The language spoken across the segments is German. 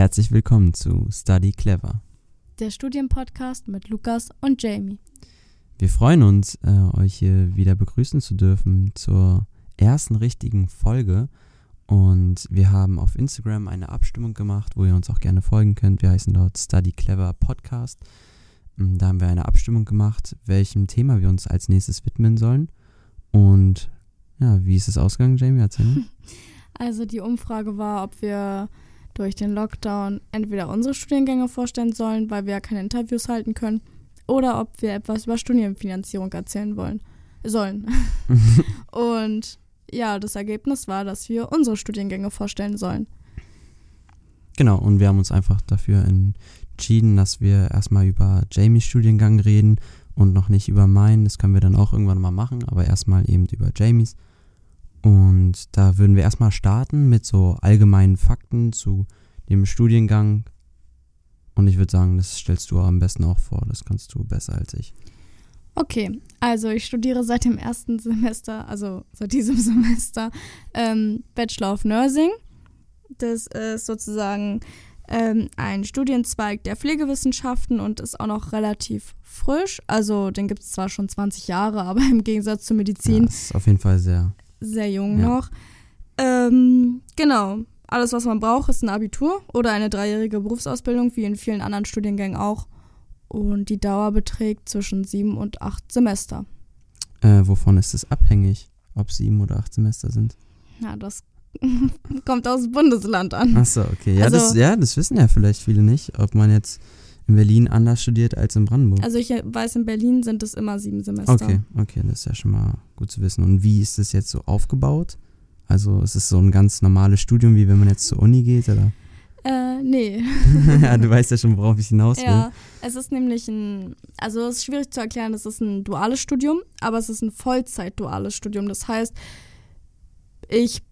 Herzlich willkommen zu Study Clever. Der Studienpodcast mit Lukas und Jamie. Wir freuen uns, äh, euch hier wieder begrüßen zu dürfen zur ersten richtigen Folge. Und wir haben auf Instagram eine Abstimmung gemacht, wo ihr uns auch gerne folgen könnt. Wir heißen dort Study Clever Podcast. Mm, Da haben wir eine Abstimmung gemacht, welchem Thema wir uns als nächstes widmen sollen. Und ja, wie ist es ausgegangen, Jamie? Erzähl mal. Also die Umfrage war, ob wir durch den Lockdown entweder unsere Studiengänge vorstellen sollen, weil wir ja keine Interviews halten können, oder ob wir etwas über Studienfinanzierung erzählen wollen sollen. und ja, das Ergebnis war, dass wir unsere Studiengänge vorstellen sollen. Genau, und wir haben uns einfach dafür entschieden, dass wir erstmal über Jamies Studiengang reden und noch nicht über meinen. Das können wir dann auch irgendwann mal machen, aber erstmal eben über Jamies. Und da würden wir erstmal starten mit so allgemeinen Fakten zu dem Studiengang. Und ich würde sagen, das stellst du am besten auch vor. Das kannst du besser als ich. Okay, also ich studiere seit dem ersten Semester, also seit diesem Semester, ähm, Bachelor of Nursing. Das ist sozusagen ähm, ein Studienzweig der Pflegewissenschaften und ist auch noch relativ frisch. Also den gibt es zwar schon 20 Jahre, aber im Gegensatz zur Ja, Medizin ist auf jeden Fall sehr. Sehr jung Ja. noch. Ähm, genau. Alles, was man braucht, ist ein Abitur oder eine dreijährige Berufsausbildung, wie in vielen anderen Studiengängen auch. Und die Dauer beträgt zwischen sieben und acht Semester. Äh, wovon ist es abhängig? Ob sieben oder acht Semester sind? Ja, das kommt aus Bundesland an. Achso, okay. Ja, das, Also- ja, das wissen ja vielleicht viele nicht, ob man jetzt in Berlin anders studiert als in Brandenburg. Also ich weiß, in Berlin sind es immer sieben Semester. Okay, okay, das ist ja schon mal gut zu wissen. Und wie ist das jetzt so aufgebaut? Also ist es so ein ganz normales Studium, wie wenn man jetzt zur Uni geht, oder? Äh, nee. ja, du weißt ja schon, worauf ich hinaus will. Ja, es ist nämlich ein, also es ist schwierig zu erklären, es ist ein duales Studium, aber es ist ein Vollzeit-duales Studium. Das heißt, ich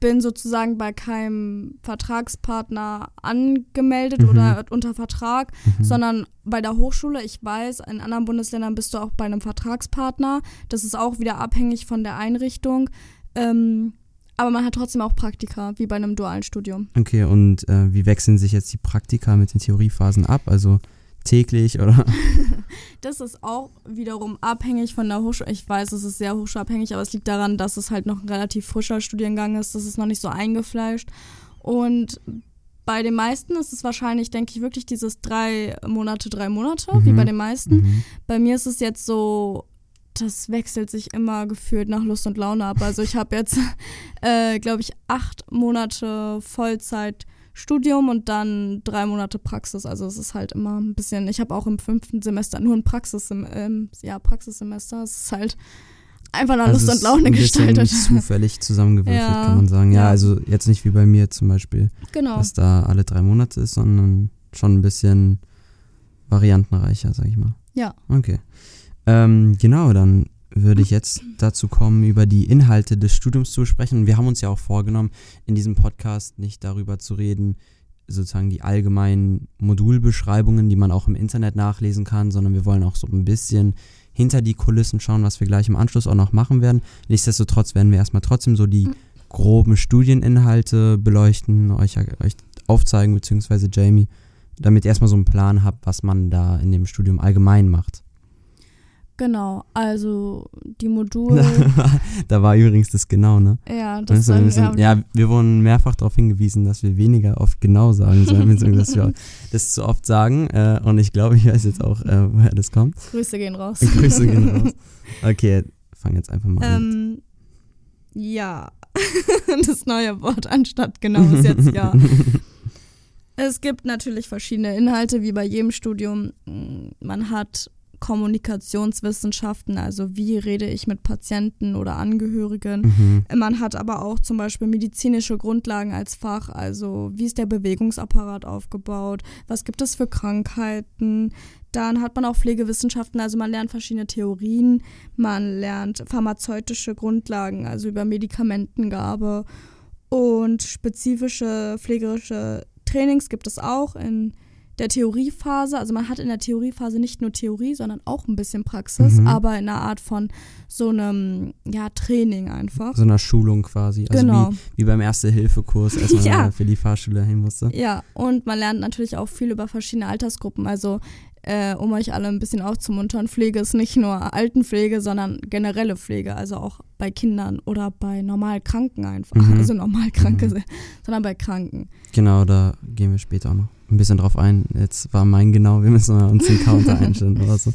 bin sozusagen bei keinem Vertragspartner angemeldet Mhm. oder unter Vertrag, Mhm. sondern bei der Hochschule, ich weiß, in anderen Bundesländern bist du auch bei einem Vertragspartner. Das ist auch wieder abhängig von der Einrichtung. Ähm, aber man hat trotzdem auch Praktika, wie bei einem dualen Studium. Okay, und äh, wie wechseln sich jetzt die Praktika mit den Theoriephasen ab? Also täglich oder? Das ist auch wiederum abhängig von der Hochschule. Ich weiß, es ist sehr hochschulabhängig, aber es liegt daran, dass es halt noch ein relativ frischer Studiengang ist. Das ist noch nicht so eingefleischt. Und bei den meisten ist es wahrscheinlich, denke ich, wirklich dieses drei Monate, drei Monate, wie Mhm. bei den meisten. Mhm. Bei mir ist es jetzt so, das wechselt sich immer gefühlt nach Lust und Laune ab. Also ich habe jetzt, äh, glaube ich, acht Monate Vollzeit Studium und dann drei Monate Praxis. Also es ist halt immer ein bisschen, ich habe auch im fünften Semester nur ein Praxis, ähm, ja, Praxissemester. Es ist halt einfach nach Also Lust und Laune ein gestaltet. zufällig zusammengewürfelt, Ja, kann man sagen. Ja, ja. also jetzt nicht wie bei mir zum Beispiel, genau. dass da alle drei Monate ist, sondern schon ein bisschen variantenreicher, sag ich mal. Ja. Okay. Ähm, genau, dann würde ich jetzt dazu kommen, über die Inhalte des Studiums zu sprechen. Wir haben uns ja auch vorgenommen, in diesem Podcast nicht darüber zu reden, sozusagen die allgemeinen Modulbeschreibungen, die man auch im Internet nachlesen kann, sondern wir wollen auch so ein bisschen hinter die Kulissen schauen, was wir gleich im Anschluss auch noch machen werden. Nichtsdestotrotz werden wir erstmal trotzdem so die groben Studieninhalte beleuchten, euch, euch aufzeigen, beziehungsweise Jamie, damit ihr erstmal so einen Plan habt, was man da in dem Studium allgemein macht. Genau. Also die Module. da war übrigens das genau, ne? ja, das wir sagen, sind, ja, wir wurden mehrfach darauf hingewiesen, dass wir weniger oft genau sagen sollen, beziehungsweise dass wir das zu oft sagen. Äh, und ich glaube, ich weiß jetzt auch, äh, woher das kommt. Grüße gehen raus. Grüße gehen raus. Okay, fang jetzt einfach mal an. Ähm, ja. das neue Wort anstatt genau ist jetzt ja. Es gibt natürlich verschiedene Inhalte, wie bei jedem Studium. Man hat Kommunikationswissenschaften, also wie rede ich mit Patienten oder Angehörigen. Mhm. Man hat aber auch zum Beispiel medizinische Grundlagen als Fach, also wie ist der Bewegungsapparat aufgebaut, was gibt es für Krankheiten. Dann hat man auch Pflegewissenschaften, also man lernt verschiedene Theorien, man lernt pharmazeutische Grundlagen, also über Medikamentengabe und spezifische pflegerische Trainings gibt es auch in der Theoriephase, also man hat in der Theoriephase nicht nur Theorie, sondern auch ein bisschen Praxis, Mhm. aber in einer Art von so einem ja, Training einfach. So einer Schulung quasi. Also genau. wie, wie beim Erste-Hilfe-Kurs, als man Ja. für die Fahrschule hin musste. Ja, und man lernt natürlich auch viel über verschiedene Altersgruppen. Also, äh, um euch alle ein bisschen aufzumuntern, Pflege ist nicht nur Altenpflege, sondern generelle Pflege. Also auch bei Kindern oder bei normal Kranken einfach. Mhm. Also normal Kranke, Mhm. sondern bei Kranken. Genau, da gehen wir später auch noch ein bisschen drauf ein. Jetzt war mein genau, wir müssen uns den Counter einstellen oder so.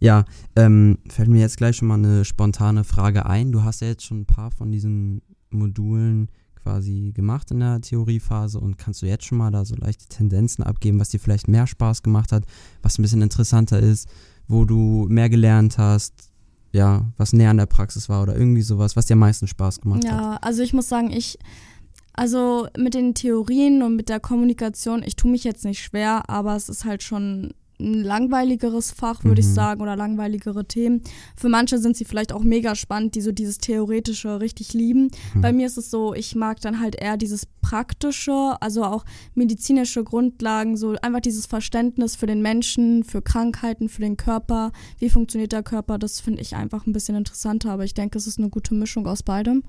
Ja, ähm, fällt mir jetzt gleich schon mal eine spontane Frage ein. Du hast ja jetzt schon ein paar von diesen Modulen quasi gemacht in der Theoriephase und kannst du jetzt schon mal da so leichte Tendenzen abgeben, was dir vielleicht mehr Spaß gemacht hat, was ein bisschen interessanter ist, wo du mehr gelernt hast, ja, was näher an der Praxis war oder irgendwie sowas, was dir am meisten Spaß gemacht hat. Ja, also ich muss sagen, ich, also mit den Theorien und mit der Kommunikation, ich tue mich jetzt nicht schwer, aber es ist halt schon ein langweiligeres Fach, würde ich Mhm. sagen, oder langweiligere Themen. Für manche sind sie vielleicht auch mega spannend, die so dieses Theoretische richtig lieben. Mhm. Bei mir ist es so, ich mag dann halt eher dieses Praktische, also auch medizinische Grundlagen, so einfach dieses Verständnis für den Menschen, für Krankheiten, für den Körper, wie funktioniert der Körper, das finde ich einfach ein bisschen interessanter, aber ich denke, es ist eine gute Mischung aus beidem.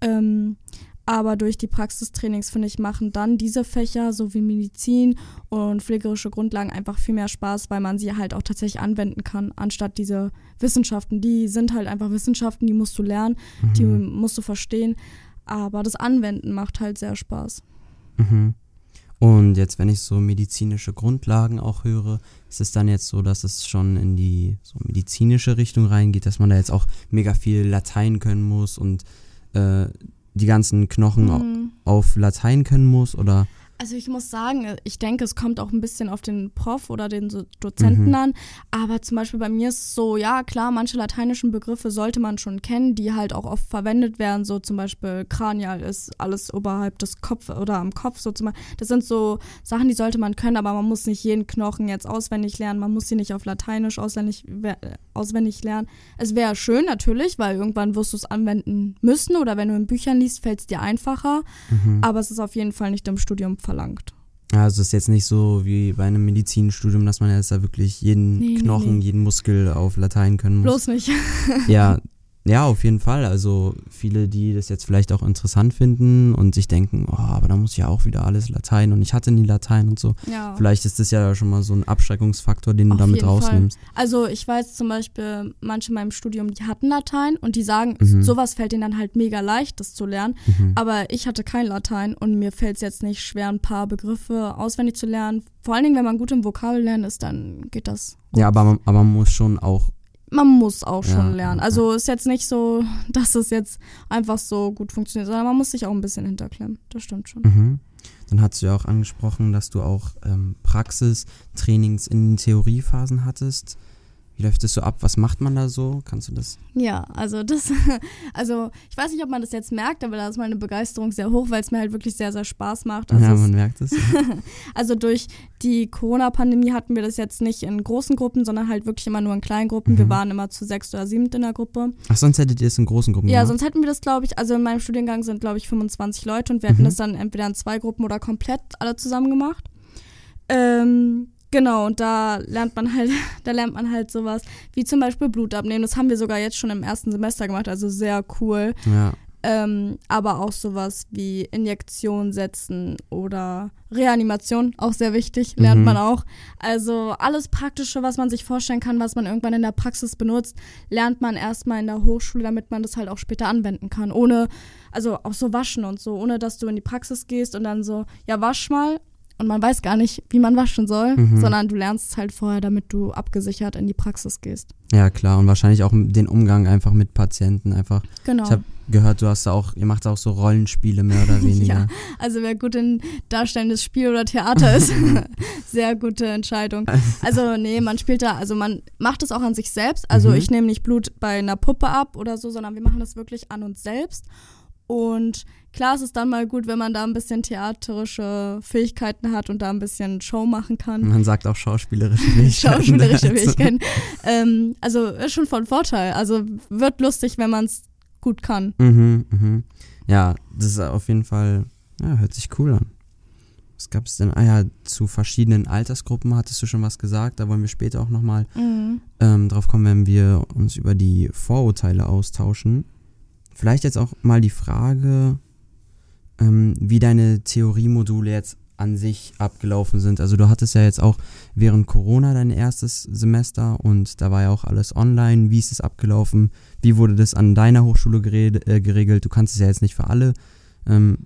Ähm, aber durch die Praxistrainings, finde ich, machen dann diese Fächer sowie Medizin und pflegerische Grundlagen einfach viel mehr Spaß, weil man sie halt auch tatsächlich anwenden kann, anstatt diese Wissenschaften. Die sind halt einfach Wissenschaften, die musst du lernen, die Mhm. musst du verstehen. Aber das Anwenden macht halt sehr Spaß. Mhm. Und jetzt, wenn ich so medizinische Grundlagen auch höre, ist es dann jetzt so, dass es schon in die so medizinische Richtung reingeht, dass man da jetzt auch mega viel Latein können muss und äh, die ganzen Knochen Mhm. auf Latein können muss oder Also ich muss sagen, ich denke, es kommt auch ein bisschen auf den Prof oder den so Dozenten Mhm. an. Aber zum Beispiel bei mir ist es so, ja klar, manche lateinischen Begriffe sollte man schon kennen, die halt auch oft verwendet werden. So zum Beispiel Kranial ist alles oberhalb des Kopfes oder am Kopf. So zum Beispiel. Das sind so Sachen, die sollte man können, aber man muss nicht jeden Knochen jetzt auswendig lernen. Man muss sie nicht auf Lateinisch auswendig, auswendig lernen. Es wäre schön natürlich, weil irgendwann wirst du es anwenden müssen oder wenn du in Büchern liest, fällt es dir einfacher. mhm. Aber es ist auf jeden Fall nicht im Studium verlangt. also es ist jetzt nicht so wie bei einem Medizinstudium, dass man jetzt da wirklich jeden Nee, Knochen, nee. jeden Muskel auf Latein können muss. Bloß nicht. Ja, ja, auf jeden Fall. Also viele, die das jetzt vielleicht auch interessant finden und sich denken, oh, aber da muss ja auch wieder alles Latein und ich hatte nie Latein und so. Ja. Vielleicht ist das ja schon mal so ein Abschreckungsfaktor, den du Auf damit jeden Fall. rausnimmst. Also ich weiß zum Beispiel, manche in meinem Studium, die hatten Latein und die sagen, Mhm. sowas fällt ihnen dann halt mega leicht, das zu lernen. Mhm. Aber ich hatte kein Latein und mir fällt es jetzt nicht schwer, ein paar Begriffe auswendig zu lernen. Vor allen Dingen, wenn man gut im Vokabellernen ist, dann geht das. Ja, aber man, aber man muss schon auch, Man muss auch schon Ja, lernen. Also ist jetzt nicht so, dass es jetzt einfach so gut funktioniert, sondern man muss sich auch ein bisschen hinterklemmen. Das stimmt schon. mhm. dann hast du ja auch angesprochen, dass du auch ähm, Praxistrainings in den Theoriephasen hattest. Wie läuft das so ab? Was macht man da so? Kannst du das? Ja, also das, also ich weiß nicht, ob man das jetzt merkt, aber da ist meine Begeisterung sehr hoch, weil es mir halt wirklich sehr, sehr Spaß macht. Also, ja, es, man merkt es. also durch die Corona-Pandemie hatten wir das jetzt nicht in großen Gruppen, sondern halt wirklich immer nur in kleinen Gruppen. Wir Mhm. waren immer zu sechs oder sieben in der Gruppe. Ach, sonst hättet ihr es in großen Gruppen Ja, gemacht? sonst hätten wir das, glaube ich, also in meinem Studiengang sind, glaube ich, 25 Leute und wir hätten Mhm. das dann entweder in zwei Gruppen oder komplett alle zusammen gemacht. Ähm, genau, und da lernt man halt, da lernt man halt sowas wie zum Beispiel Blut abnehmen. Das haben wir sogar jetzt schon im ersten Semester gemacht, also sehr cool. Ja. Ähm, aber auch sowas wie Injektion setzen oder Reanimation, auch sehr wichtig, lernt Mhm. man auch. Also alles Praktische, was man sich vorstellen kann, was man irgendwann in der Praxis benutzt, lernt man erstmal in der Hochschule, damit man das halt auch später anwenden kann. Ohne, also auch so waschen und so, ohne dass du in die Praxis gehst und dann so, ja, wasch mal. Und man weiß gar nicht, wie man waschen soll, Mhm. sondern du lernst es halt vorher, damit du abgesichert in die Praxis gehst. ja, klar. Und wahrscheinlich auch den Umgang einfach mit Patienten einfach. Genau. Ich habe gehört, du hast da auch, ihr macht auch so Rollenspiele mehr oder weniger. Ja. Also wer gut in darstellendes Spiel oder Theater ist, sehr gute Entscheidung. Also nee, man spielt da, also man macht es auch an sich selbst. Also Mhm. ich nehme nicht Blut bei einer Puppe ab oder so, sondern wir machen das wirklich an uns selbst. Und klar ist es dann mal gut, wenn man da ein bisschen theaterische Fähigkeiten hat und da ein bisschen Show machen kann. Man sagt auch schauspielerische Fähigkeiten. Schauspielerische dazu. Fähigkeiten. ähm, also ist schon von Vorteil. Also wird lustig, wenn man es gut kann. Mhm, mhm. Ja, das ist auf jeden Fall, ja, hört sich cool an. was gab es denn? Ah ja, zu verschiedenen Altersgruppen hattest du schon was gesagt. Da wollen wir später auch nochmal Mhm. ähm, drauf kommen, wenn wir uns über die Vorurteile austauschen. Vielleicht jetzt auch mal die Frage, ähm, wie deine Theoriemodule jetzt an sich abgelaufen sind. Also du hattest ja jetzt auch während Corona dein erstes Semester und da war ja auch alles online. Wie ist es abgelaufen? Wie wurde das an deiner Hochschule äh, geregelt? Du kannst es ja jetzt nicht für alle ähm,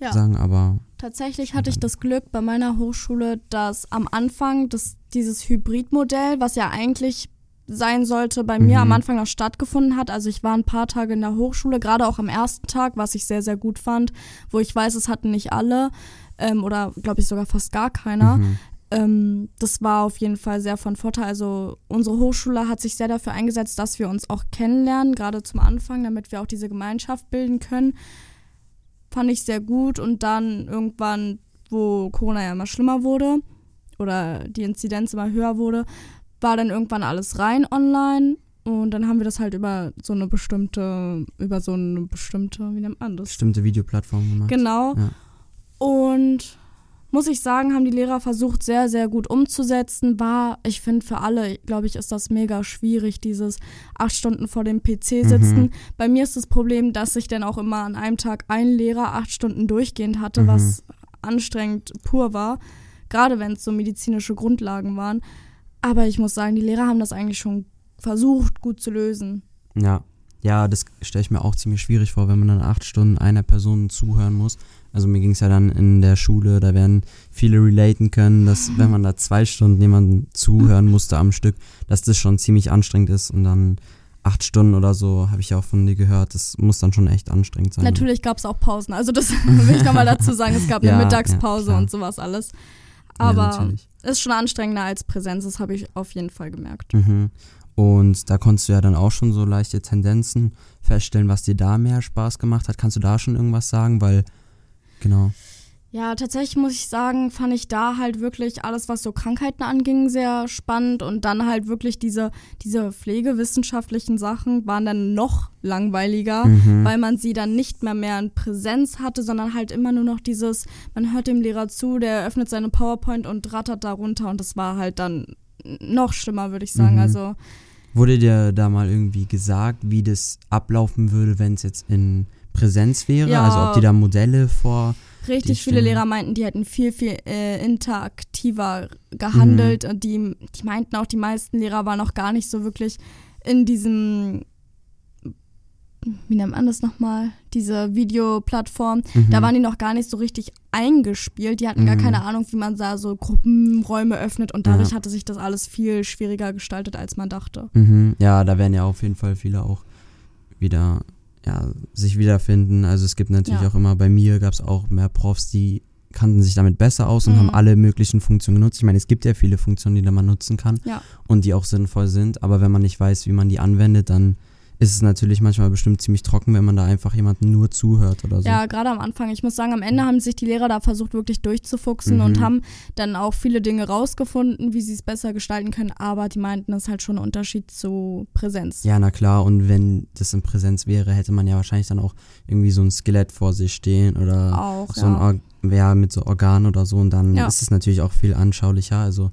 Ja. sagen, aber Tatsächlich hatte ich das Glück bei meiner Hochschule, dass am Anfang das, dieses Hybridmodell, was ja eigentlich sein sollte, bei mir Mhm. am Anfang noch stattgefunden hat. Also ich war ein paar Tage in der Hochschule, gerade auch am ersten Tag, was ich sehr, sehr gut fand, wo ich weiß, es hatten nicht alle ähm, oder glaube ich sogar fast gar keiner. mhm. Ähm, das war auf jeden Fall sehr von Vorteil. Also unsere Hochschule hat sich sehr dafür eingesetzt, dass wir uns auch kennenlernen, gerade zum Anfang, damit wir auch diese Gemeinschaft bilden können. Fand ich sehr gut und dann irgendwann, wo Corona ja immer schlimmer wurde oder die Inzidenz immer höher wurde, war dann irgendwann alles rein online und dann haben wir das halt über so eine bestimmte, über so eine bestimmte, wie nennt man das? bestimmte Videoplattformen gemacht. Genau. Ja. Und muss ich sagen, haben die Lehrer versucht, sehr, sehr gut umzusetzen. War, ich finde, für alle, glaube ich, ist das mega schwierig, dieses acht Stunden vor dem PC sitzen. Mhm. Bei mir ist das Problem, dass ich dann auch immer an einem Tag einen Lehrer acht Stunden durchgehend hatte, Mhm. was anstrengend pur war. Gerade wenn es so medizinische Grundlagen waren. Aber ich muss sagen, die Lehrer haben das eigentlich schon versucht, gut zu lösen. Ja, ja, das stelle ich mir auch ziemlich schwierig vor, wenn man dann acht Stunden einer Person zuhören muss. Also mir ging es ja dann in der Schule, da werden viele relaten können, dass wenn man da zwei Stunden jemanden zuhören musste am Stück, dass das schon ziemlich anstrengend ist und dann acht Stunden oder so, habe ich ja auch von dir gehört, das muss dann schon echt anstrengend sein. Natürlich gab es auch Pausen. Also das will ich nochmal dazu sagen. Es gab Ja, eine ja, Mittagspause klar. und sowas alles. Ja, Aber natürlich. Ist schon anstrengender als Präsenz, das habe ich auf jeden Fall gemerkt. Mhm. Und da konntest du ja dann auch schon so leichte Tendenzen feststellen, was dir da mehr Spaß gemacht hat. Kannst du da schon irgendwas sagen? Weil, genau. Ja, tatsächlich muss ich sagen, fand ich da halt wirklich alles, was so Krankheiten anging, sehr spannend. Und dann halt wirklich diese, diese pflegewissenschaftlichen Sachen waren dann noch langweiliger, Mhm. weil man sie dann nicht mehr mehr in Präsenz hatte, sondern halt immer nur noch dieses, man hört dem Lehrer zu, der öffnet seine PowerPoint und rattert da runter. Und das war halt dann noch schlimmer, würde ich sagen. Mhm. Also Wurde dir da mal irgendwie gesagt, wie das ablaufen würde, wenn es jetzt in Präsenz wäre? Ja. Also ob die da Modelle vor. Richtig viele. Lehrer meinten, die hätten viel, viel äh, interaktiver gehandelt. Mhm. Und die, die meinten auch, die meisten Lehrer waren noch gar nicht so wirklich in diesem, wie nennt man das nochmal, diese Videoplattform. Mhm. Da waren die noch gar nicht so richtig eingespielt. Die hatten gar Mhm. keine Ahnung, wie man da so Gruppenräume öffnet. Und dadurch Ja. hatte sich das alles viel schwieriger gestaltet, als man dachte. Mhm. Ja, da werden ja auf jeden Fall viele auch wieder ja, sich wiederfinden. Also es gibt natürlich Ja. auch immer, bei mir gab es auch mehr Profs, die kannten sich damit besser aus und Mhm. haben alle möglichen Funktionen genutzt. Ich meine, es gibt ja viele Funktionen, die man nutzen kann Ja. und die auch sinnvoll sind, aber wenn man nicht weiß, wie man die anwendet, dann ist es natürlich manchmal bestimmt ziemlich trocken, wenn man da einfach jemandem nur zuhört oder so. Ja, gerade am Anfang. Ich muss sagen, am Ende haben sich die Lehrer da versucht, wirklich durchzufuchsen Mhm. und haben dann auch viele Dinge rausgefunden, wie sie es besser gestalten können. Aber die meinten, das ist halt schon ein Unterschied zu Präsenz. Ja, na klar, und wenn das in Präsenz wäre, hätte man ja wahrscheinlich dann auch irgendwie so ein Skelett vor sich stehen oder Auch, so ein ja. Or ja, mit so Organ oder so und dann Ja. ist es natürlich auch viel anschaulicher. Also,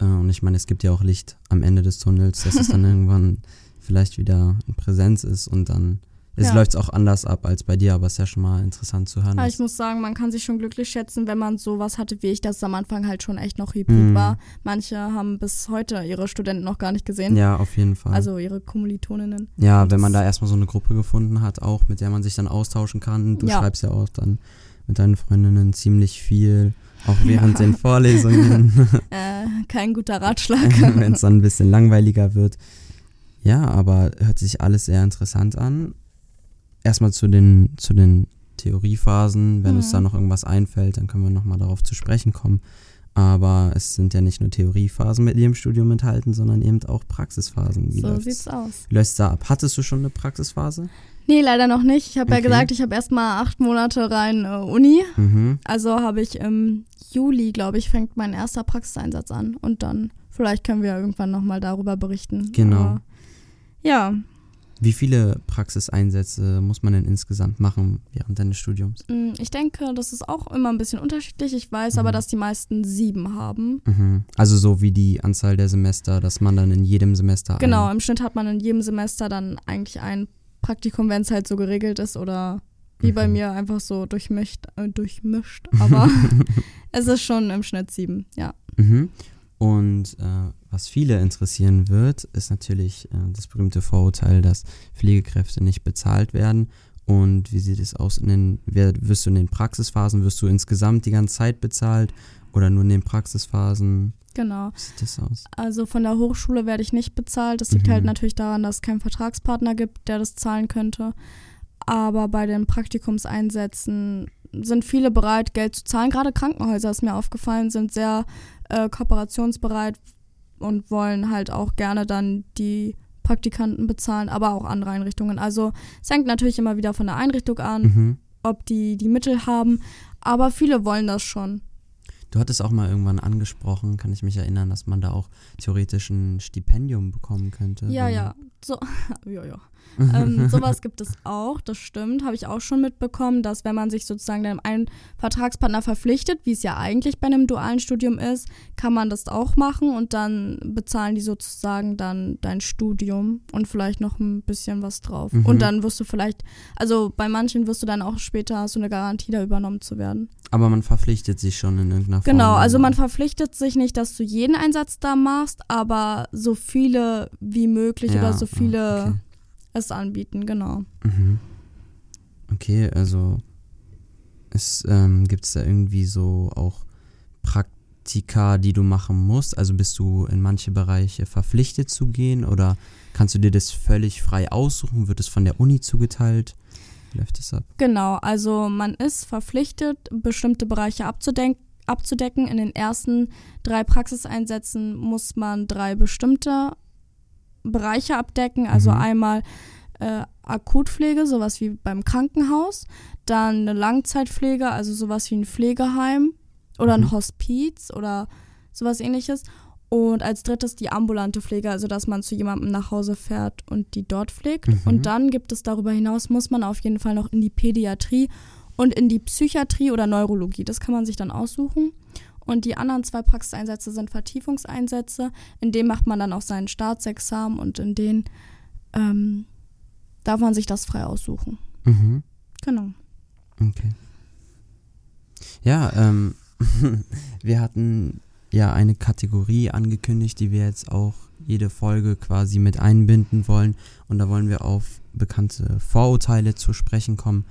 äh, und ich meine, es gibt ja auch Licht am Ende des Tunnels, dass es dann irgendwann vielleicht wieder in Präsenz ist und dann es Ja. läuft auch anders ab als bei dir, aber es ist ja schon mal interessant zu hören. Dass- ich muss sagen, man kann sich schon glücklich schätzen, wenn man sowas hatte wie ich, dass es am Anfang halt schon echt noch hybrid Mhm. war. Manche haben bis heute ihre Studenten noch gar nicht gesehen. ja, auf jeden Fall. Also ihre Kommilitoninnen. Ja, Und wenn man da erstmal so eine Gruppe gefunden hat, auch mit der man sich dann austauschen kann. Du Ja. schreibst ja auch dann mit deinen Freundinnen ziemlich viel, auch während Ja. den Vorlesungen, Äh, kein guter Ratschlag. wenn es dann ein bisschen langweiliger wird. Ja, aber hört sich alles sehr interessant an. Erstmal zu den, zu den Theoriephasen. Wenn uns Mhm. da noch irgendwas einfällt, dann können wir nochmal darauf zu sprechen kommen. Aber es sind ja nicht nur Theoriephasen mit ihrem Studium enthalten, sondern eben auch Praxisphasen. Wie so läuft's- sieht's aus. Wie läuft's da ab? Hattest du schon eine Praxisphase? Nee, leider noch nicht. Ich habe ja Okay. gesagt, ich habe erstmal acht Monate rein äh, Uni. Mhm. Also habe ich im Juli, glaube ich, fängt mein erster Praxiseinsatz an. Und dann, vielleicht können wir ja irgendwann nochmal darüber berichten. Genau. Aber, ja, Wie viele Praxiseinsätze muss man denn insgesamt machen während deines Studiums? Mm, Ich denke, das ist auch immer ein bisschen unterschiedlich. Ich weiß Mhm. aber, dass die meisten sieben haben. Mhm. Also so wie die Anzahl der Semester, dass man dann in jedem Semester Genau, im Schnitt hat man in jedem Semester dann eigentlich ein Praktikum, wenn es halt so geregelt ist oder wie bei Mhm. mir einfach so durchmischt. Äh, durchmischt. Aber es ist schon im Schnitt sieben, ja. Mhm. Und äh, was viele interessieren wird, ist natürlich äh, das berühmte Vorurteil, dass Pflegekräfte nicht bezahlt werden. Und wie sieht es aus? In den, wirst du in den Praxisphasen, wirst du insgesamt die ganze Zeit bezahlt oder nur in den Praxisphasen? Genau. Wie sieht das aus? Also von der Hochschule werde ich nicht bezahlt. Das liegt Mhm. halt natürlich daran, dass es keinen Vertragspartner gibt, der das zahlen könnte. Aber bei den Praktikumseinsätzen sind viele bereit, Geld zu zahlen. Gerade Krankenhäuser, ist mir aufgefallen, sind sehr äh, kooperationsbereit und wollen halt auch gerne dann die Praktikanten bezahlen, aber auch andere Einrichtungen. Also es hängt natürlich immer wieder von der Einrichtung an, Mhm. ob die die Mittel haben. Aber viele wollen das schon. Du hattest auch mal irgendwann angesprochen, kann ich mich erinnern, dass man da auch theoretisch ein Stipendium bekommen könnte. Ja, ja. So, ja, ja. Ähm, sowas gibt es auch, das stimmt, habe ich auch schon mitbekommen, dass wenn man sich sozusagen dann einen Vertragspartner verpflichtet, wie es ja eigentlich bei einem dualen Studium ist, kann man das auch machen und dann bezahlen die sozusagen dann dein Studium und vielleicht noch ein bisschen was drauf. Mhm. Und dann wirst du vielleicht, also bei manchen wirst du dann auch später du eine Garantie, da übernommen zu werden. Aber man verpflichtet sich schon in irgendeiner Form. Genau, also man verpflichtet sich nicht, dass du jeden Einsatz da machst, aber so viele wie möglich Ja, oder so ah, viele okay. Es anbieten, genau. Mhm. Okay, also es ähm, gibt es da irgendwie so auch Praktika, die du machen musst? Also bist du in manche Bereiche verpflichtet zu gehen oder kannst du dir das völlig frei aussuchen? Wird es von der Uni zugeteilt? Wie läuft das ab? Genau, also man ist verpflichtet, bestimmte Bereiche abzudenk abzudecken. In den ersten drei Praxiseinsätzen muss man drei bestimmte Bereiche abdecken. Also Mhm. einmal äh, Akutpflege, sowas wie beim Krankenhaus, dann eine Langzeitpflege, also sowas wie ein Pflegeheim oder ein Mhm. Hospiz oder sowas ähnliches. Und als drittes die ambulante Pflege, also dass man zu jemandem nach Hause fährt und die dort pflegt. Mhm. Und dann gibt es darüber hinaus, muss man auf jeden Fall noch in die Pädiatrie und in die Psychiatrie oder Neurologie. Das kann man sich dann aussuchen. Und die anderen zwei Praxiseinsätze sind Vertiefungseinsätze. In denen macht man dann auch seinen Staatsexamen und in denen ähm, darf man sich das frei aussuchen. Mhm. Genau. Okay. Ja, ähm, wir hatten ja eine Kategorie angekündigt, die wir jetzt auch jede Folge quasi mit einbinden wollen. Und da wollen wir auf bekannte Vorurteile zu sprechen kommen.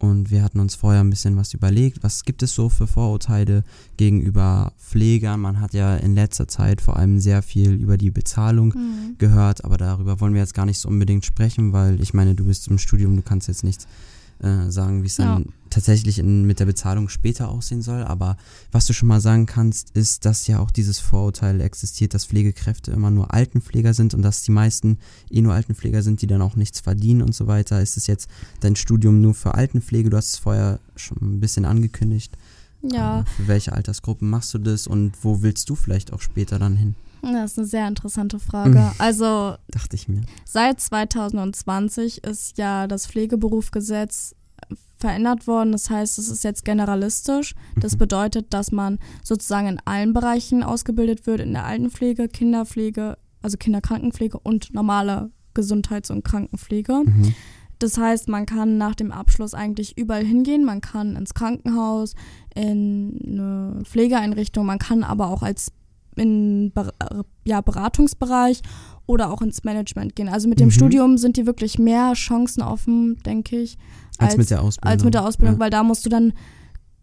Und wir hatten uns vorher ein bisschen was überlegt. Was gibt es so für Vorurteile gegenüber Pflegern? Man hat ja in letzter Zeit vor allem sehr viel über die Bezahlung Mhm. gehört, aber darüber wollen wir jetzt gar nicht so unbedingt sprechen, weil ich meine, du bist im Studium, du kannst jetzt nicht äh, sagen, wie es dann Ja. tatsächlich in, mit der Bezahlung später aussehen soll. Aber was du schon mal sagen kannst, ist, dass ja auch dieses Vorurteil existiert, dass Pflegekräfte immer nur Altenpfleger sind und dass die meisten eh nur Altenpfleger sind, die dann auch nichts verdienen und so weiter. Ist es jetzt dein Studium nur für Altenpflege? Du hast es vorher schon ein bisschen angekündigt. Ja, Aber Für welche Altersgruppen machst du das und wo willst du vielleicht auch später dann hin? Das ist eine sehr interessante Frage. Mhm. Also Dachte ich mir. Seit 2020 ist ja das Pflegeberufgesetz verändert worden. Das heißt, es ist jetzt generalistisch. Das Mhm. bedeutet, dass man sozusagen in allen Bereichen ausgebildet wird, in der Altenpflege, Kinderpflege, also Kinderkrankenpflege und normale Gesundheits- und Krankenpflege. Mhm. Das heißt, man kann nach dem Abschluss eigentlich überall hingehen. Man kann ins Krankenhaus, in eine Pflegeeinrichtung, man kann aber auch als in Ber ja, Beratungsbereich oder auch ins Management gehen. Also mit dem Mhm. Studium sind dir wirklich mehr Chancen offen, denke ich, Als, mit der Ausbildung. als mit der Ausbildung, Ja. weil da musst du dann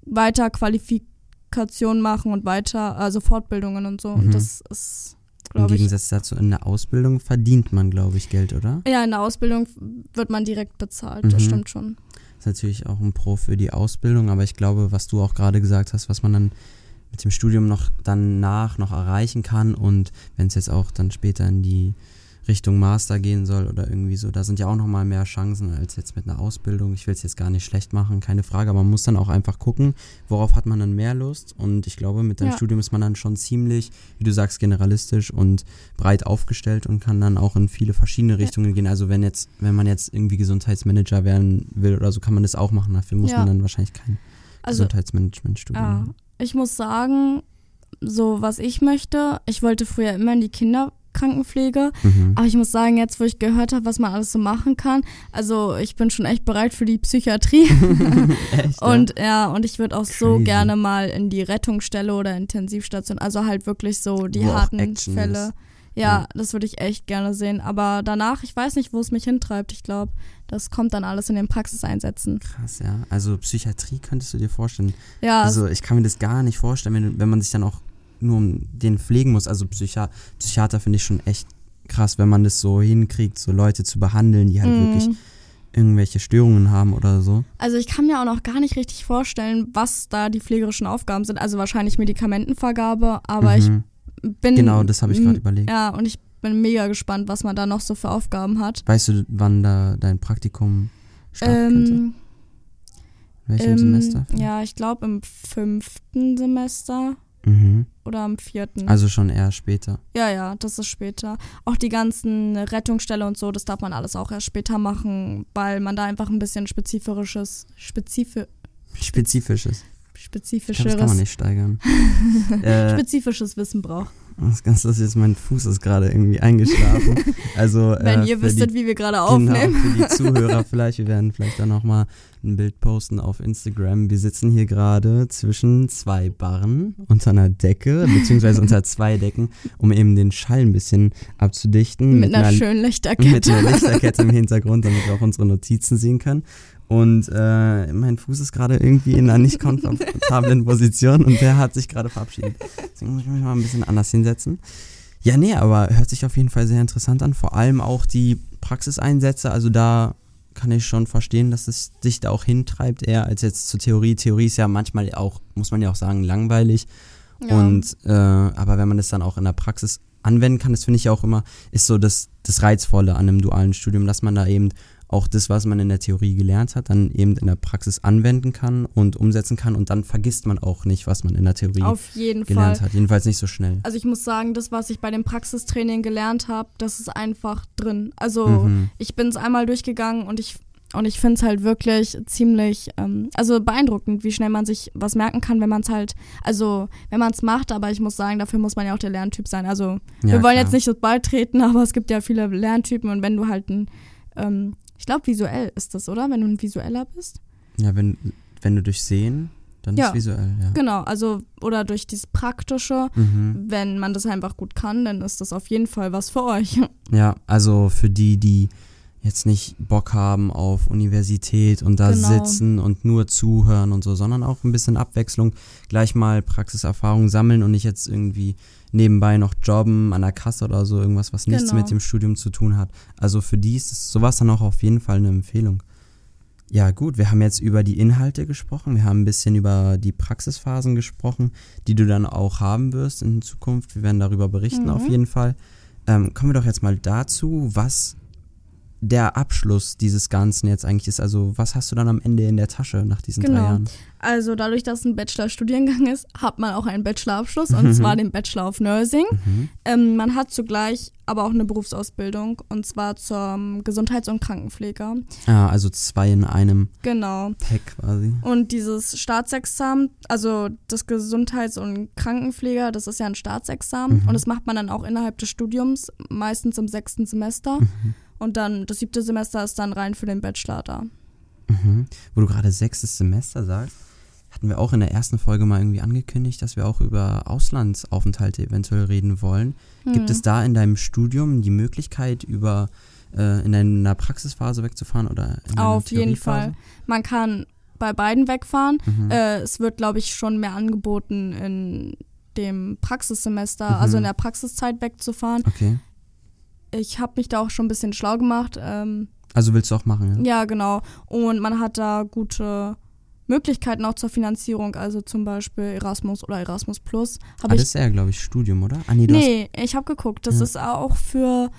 weiter Qualifikationen machen und weiter, also Fortbildungen und so. Mhm. Und das ist, Im ich, Gegensatz dazu, in der Ausbildung verdient man, glaube ich, Geld, oder? ja, in der Ausbildung wird man direkt bezahlt. Das Mhm. stimmt schon. ist natürlich auch ein Pro für die Ausbildung, aber ich glaube, was du auch gerade gesagt hast, was man dann mit dem Studium noch danach noch erreichen kann und wenn es jetzt auch dann später in die Richtung Master gehen soll oder irgendwie so. Da sind ja auch nochmal mehr Chancen als jetzt mit einer Ausbildung. Ich will es jetzt gar nicht schlecht machen, keine Frage, aber man muss dann auch einfach gucken, worauf hat man dann mehr Lust. Und ich glaube, mit deinem Ja. Studium ist man dann schon ziemlich, wie du sagst, generalistisch und breit aufgestellt und kann dann auch in viele verschiedene Richtungen gehen. Also wenn jetzt, wenn man jetzt irgendwie Gesundheitsmanager werden will oder so, kann man das auch machen. Dafür muss Ja. man dann wahrscheinlich kein Also, Gesundheitsmanagement-Studium ja, machen. Ich muss sagen, so was ich möchte, ich wollte früher immer in die Kinderkrankenpflege, Mhm. aber ich muss sagen, jetzt wo ich gehört habe, was man alles so machen kann, also ich bin schon echt bereit für die Psychiatrie. Echt? Und ja, und ich würde auch so Crazy. gerne mal in die Rettungsstelle oder Intensivstation, also halt wirklich so die Wo harten Fälle. ist. Ja, Ja. das würde ich echt gerne sehen. Aber danach, ich weiß nicht, wo es mich hintreibt. Ich glaube, das kommt dann alles in den Praxiseinsätzen. Krass, ja. Also Psychiatrie könntest du dir vorstellen. Ja, Also ich kann mir das gar nicht vorstellen, wenn, wenn man sich dann auch nur um den pflegen muss. Also Psychiater, Psychiater finde ich schon echt krass, wenn man das so hinkriegt, so Leute zu behandeln, die halt mm. wirklich irgendwelche Störungen haben oder so. Also ich kann mir auch noch gar nicht richtig vorstellen, was da die pflegerischen Aufgaben sind. Also wahrscheinlich Medikamentenvergabe, aber Mhm. ich bin. Genau, das habe ich gerade überlegt. Ja, und ich bin mega gespannt, was man da noch so für Aufgaben hat. Weißt du, wann da dein Praktikum starten könnte? Ähm, Welchem ähm, Semester? Ja, ich glaube im fünften Semester Mhm. oder am vierten. Also schon eher später. ja, ja, das ist später. Auch die ganzen Rettungsstelle und so, das darf man alles auch erst später machen, weil man da einfach ein bisschen spezifisches, spezifi Spezifisches. Glaube, das kann man nicht steigern. äh, spezifisches Wissen braucht. Das Ganze ist jetzt, mein Fuß ist gerade irgendwie eingeschlafen. Also, Wenn äh, ihr wüsstet, die, wie wir gerade Genau, aufnehmen. für die Zuhörer vielleicht. Wir werden vielleicht dann nochmal ein Bild posten auf Instagram. Wir sitzen hier gerade zwischen zwei Barren unter einer Decke, beziehungsweise unter zwei Decken, um eben den Schall ein bisschen abzudichten. Mit einer schönen mit Lichterkette. einer Lichterkette im Hintergrund, damit wir auch unsere Notizen sehen können. Und äh, mein Fuß ist gerade irgendwie in einer nicht komfortablen Position und der hat sich gerade verabschiedet. Deswegen muss ich mich mal ein bisschen anders hinsetzen. Ja, nee, aber hört sich auf jeden Fall sehr interessant an. Vor allem auch die Praxiseinsätze. Also da kann ich schon verstehen, dass es dich da auch hintreibt, eher als jetzt zur Theorie. Theorie ist ja manchmal auch, muss man ja auch sagen, langweilig. Ja. Und äh, aber wenn man das dann auch in der Praxis anwenden kann, das finde ich ja auch immer, ist so das, das Reizvolle an einem dualen Studium, dass man da eben auch das, was man in der Theorie gelernt hat, dann eben in der Praxis anwenden kann und umsetzen kann und dann vergisst man auch nicht, was man in der Theorie Auf jeden gelernt Fall. hat. Jedenfalls nicht so schnell. Also ich muss sagen, das, was ich bei dem Praxistraining gelernt habe, das ist einfach drin. Also Mhm. ich bin es einmal durchgegangen und ich und ich finde es halt wirklich ziemlich, ähm, also beeindruckend, wie schnell man sich was merken kann, wenn man es halt, also wenn man es macht, aber ich muss sagen, dafür muss man ja auch der Lerntyp sein. Also Ja, wir wollen klar. jetzt nicht so beitreten, aber es gibt ja viele Lerntypen und wenn du halt ein, ähm, ich glaube visuell ist das, oder? Wenn du ein visueller bist. Ja, wenn, wenn du durch Sehen, dann Ja. ist visuell, ja. Genau, also oder durch dieses Praktische, Mhm. wenn man das einfach gut kann, dann ist das auf jeden Fall was für euch. Ja, also für die, die jetzt nicht Bock haben auf Universität und da Genau. sitzen und nur zuhören und so, sondern auch ein bisschen Abwechslung, gleich mal Praxiserfahrung sammeln und nicht jetzt irgendwie nebenbei noch jobben an der Kasse oder so, irgendwas, was nichts Genau. mit dem Studium zu tun hat. Also für die ist sowas dann auch auf jeden Fall eine Empfehlung. Ja, gut, wir haben jetzt über die Inhalte gesprochen, wir haben ein bisschen über die Praxisphasen gesprochen, die du dann auch haben wirst in Zukunft. Wir werden darüber berichten Mhm. auf jeden Fall. Ähm, kommen wir doch jetzt mal dazu, was der Abschluss dieses Ganzen jetzt eigentlich ist. Also, was hast du dann am Ende in der Tasche nach diesen drei Genau. Jahren? Also dadurch, dass es ein Bachelorstudiengang ist, hat man auch einen Bachelorabschluss und Mhm. zwar den Bachelor of Nursing. Mhm. Ähm, man hat zugleich aber auch eine Berufsausbildung und zwar zum Gesundheits- und Krankenpfleger. Ah, also zwei in einem Genau. Pack quasi. Und dieses Staatsexamen, also das Gesundheits- und Krankenpfleger, das ist ja ein Staatsexamen Mhm. und das macht man dann auch innerhalb des Studiums, meistens im sechsten Semester. Mhm. Und dann das siebte Semester ist dann rein für den Bachelor da. Mhm. Wo du gerade sechstes Semester sagst, hatten wir auch in der ersten Folge mal irgendwie angekündigt, dass wir auch über Auslandsaufenthalte eventuell reden wollen. Gibt Hm. es da in deinem Studium die Möglichkeit, über äh, in deiner Praxisphase wegzufahren oder in deiner Auf jeden? Fall. Man kann bei beiden wegfahren. Mhm. Äh, es wird, glaube ich, schon mehr angeboten in dem Praxissemester, Mhm. also in der Praxiszeit wegzufahren. Okay. Ich habe mich da auch schon ein bisschen schlau gemacht. Ähm, Also willst du auch machen, ja? ja, genau. Und man hat da gute Möglichkeiten auch zur Finanzierung, also zum Beispiel Erasmus oder Erasmus Plus. Habe das ist ja, glaube ich, Studium, oder? Ah, nee, Nee, ich habe geguckt. Das Ja. ist auch für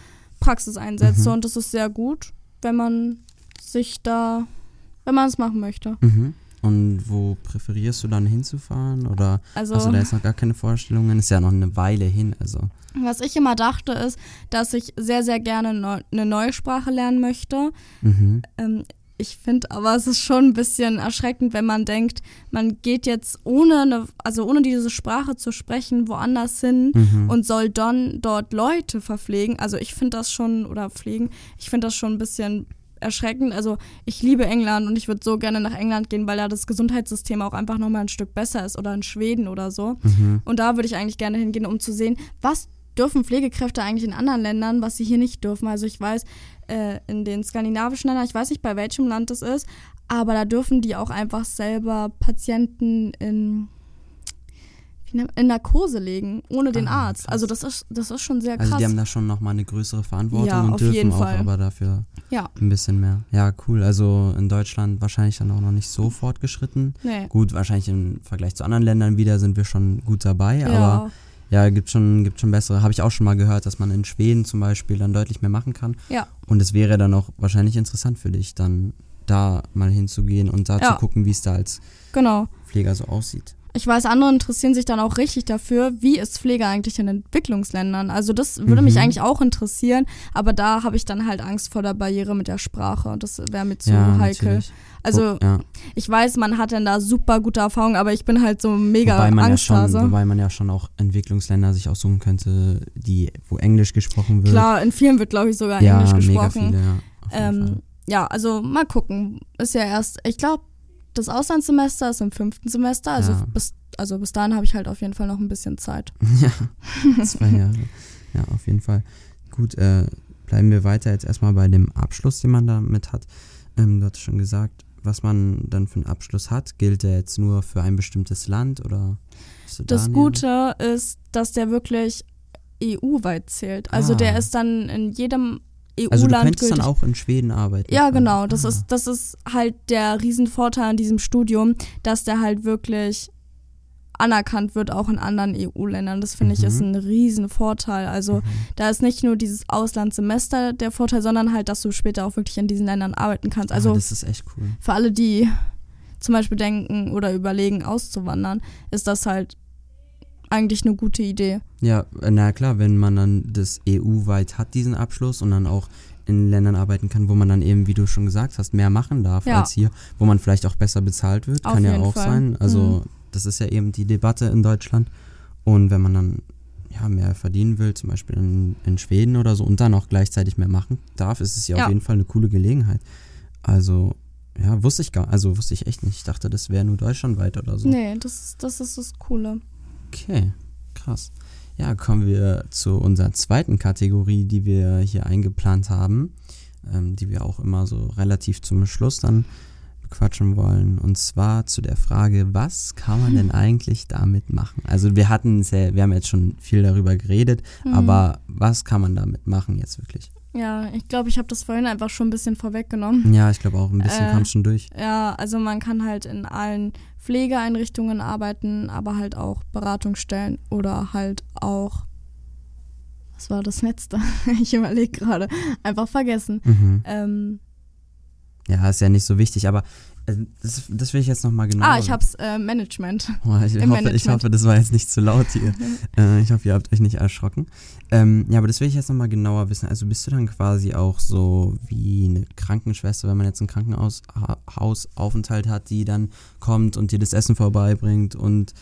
Praxiseinsätze Mhm. und das ist sehr gut, wenn man sich da, wenn man es machen möchte. Mhm. Und wo präferierst du dann hinzufahren? Oder Also hast du da jetzt noch gar keine Vorstellungen? Ist ja noch eine Weile hin, also. was ich immer dachte ist, dass ich sehr, sehr gerne neu, eine neue Sprache lernen möchte. Mhm. Ähm, ich finde aber, es ist schon ein bisschen erschreckend, wenn man denkt, man geht jetzt ohne eine, also ohne diese Sprache zu sprechen, woanders hin Mhm. und soll dann dort Leute verpflegen. Also ich finde das schon, oder pflegen, ich finde das schon ein bisschen erschreckend. Also ich liebe England und ich würde so gerne nach England gehen, weil da das Gesundheitssystem auch einfach nochmal ein Stück besser ist oder in Schweden oder so. Mhm. Und da würde ich eigentlich gerne hingehen, um zu sehen, was dürfen Pflegekräfte eigentlich in anderen Ländern, was sie hier nicht dürfen. Also ich weiß, äh, in den skandinavischen Ländern, ich weiß nicht, bei welchem Land das ist, aber da dürfen die auch einfach selber Patienten in, in Narkose legen, ohne den Ah, Arzt. krass. Also das ist, das ist schon sehr Also krass. die haben da schon nochmal eine größere Verantwortung Ja, und auf dürfen jeden auch Fall. aber dafür ja, ein bisschen mehr. Ja, cool. Also in Deutschland wahrscheinlich dann auch noch nicht so fortgeschritten. nee. Gut, wahrscheinlich im Vergleich zu anderen Ländern wieder sind wir schon gut dabei, aber Ja, ja, gibt schon, gibt schon bessere. Habe ich auch schon mal gehört, dass man in Schweden zum Beispiel dann deutlich mehr machen kann. ja, Und es wäre dann auch wahrscheinlich interessant für dich, dann da mal hinzugehen und da Ja. zu gucken, wie es da als genau. Pfleger so aussieht. Ich weiß, andere interessieren sich dann auch richtig dafür, wie ist Pflege eigentlich in Entwicklungsländern. Also das würde Mhm. mich eigentlich auch interessieren, aber da habe ich dann halt Angst vor der Barriere mit der Sprache. Das wäre mir zu heikel. natürlich. Also ja. ich weiß, man hat dann da super gute Erfahrungen, aber ich bin halt so mega wobei man ja Angsthase. schon, wobei man ja schon auch Entwicklungsländer sich aussuchen könnte, die, wo Englisch gesprochen wird. Klar, in vielen wird, glaube ich, sogar ja, Englisch mega gesprochen. viele, ja. Ähm, ja, also mal gucken. Ist ja erst, ich glaube, das Auslandssemester ist im fünften Semester, also Ja. bis also bis dahin habe ich halt auf jeden Fall noch ein bisschen Zeit. Ja, zwei Jahre. Ja, auf jeden Fall. Gut, äh, bleiben wir weiter jetzt erstmal bei dem Abschluss, den man damit hat. Ähm, du hattest schon gesagt, was man dann für einen Abschluss hat. Gilt der jetzt nur für ein bestimmtes Land oder? da Das? Gute ist, dass der wirklich EU-weit zählt. Also Ah. der ist dann in jedem EU-Land Also du könntest gültig. dann auch in Schweden arbeiten. ja, genau. Das Ah. ist, das ist halt der Riesenvorteil an diesem Studium, dass der halt wirklich anerkannt wird, auch in anderen EU-Ländern. Das finde ich Mhm. ist ein Riesenvorteil. Also Mhm. da ist nicht nur dieses Auslandssemester der Vorteil, sondern halt, dass du später auch wirklich in diesen Ländern arbeiten kannst. Also ah, das ist echt cool. für alle, die zum Beispiel denken oder überlegen, auszuwandern, ist das halt eigentlich eine gute Idee. Ja, äh, na klar, wenn man dann das EU-weit hat, diesen Abschluss und dann auch in Ländern arbeiten kann, wo man dann eben, wie du schon gesagt hast, mehr machen darf Ja. als hier, wo man vielleicht auch besser bezahlt wird, Auf kann ja auch Fall. sein. Also Mhm. das ist ja eben die Debatte in Deutschland. Und wenn man dann ja, mehr verdienen will, zum Beispiel in, in Schweden oder so, und dann auch gleichzeitig mehr machen darf, ist es ja, Ja. auf jeden Fall eine coole Gelegenheit. Also, ja, wusste ich gar, also wusste ich echt nicht. Ich dachte, das wäre nur deutschlandweit oder so. Nee, das, das ist das Coole. Okay, krass. Ja, kommen wir zu unserer zweiten Kategorie, die wir hier eingeplant haben, ähm, die wir auch immer so relativ zum Schluss dann bequatschen wollen. Und zwar zu der Frage, was kann man denn eigentlich damit machen? Also wir hatten ja, wir haben jetzt schon viel darüber geredet, Mhm. aber was kann man damit machen jetzt wirklich? Ja, ich glaube, ich habe das vorhin einfach schon ein bisschen vorweggenommen. Ja, ich glaube auch ein bisschen Äh, kam schon durch. Ja, also man kann halt in allen Pflegeeinrichtungen arbeiten, aber halt auch Beratungsstellen oder halt auch. Was war das letzte? Ich überlege gerade. Einfach vergessen. Mhm. Ähm, Ja, ist ja nicht so wichtig, aber das, das will ich jetzt nochmal genau. ah, ich hab's äh, Management. Oh, ich, hoffe, ich Management. hoffe, das war jetzt nicht zu laut hier. äh, ich hoffe, ihr habt euch nicht erschrocken. Ähm, ja, aber das will ich jetzt nochmal genauer wissen. Also bist du dann quasi auch so wie eine Krankenschwester, wenn man jetzt einen Krankenhausaufenthalt hat, die dann kommt und dir das Essen vorbeibringt und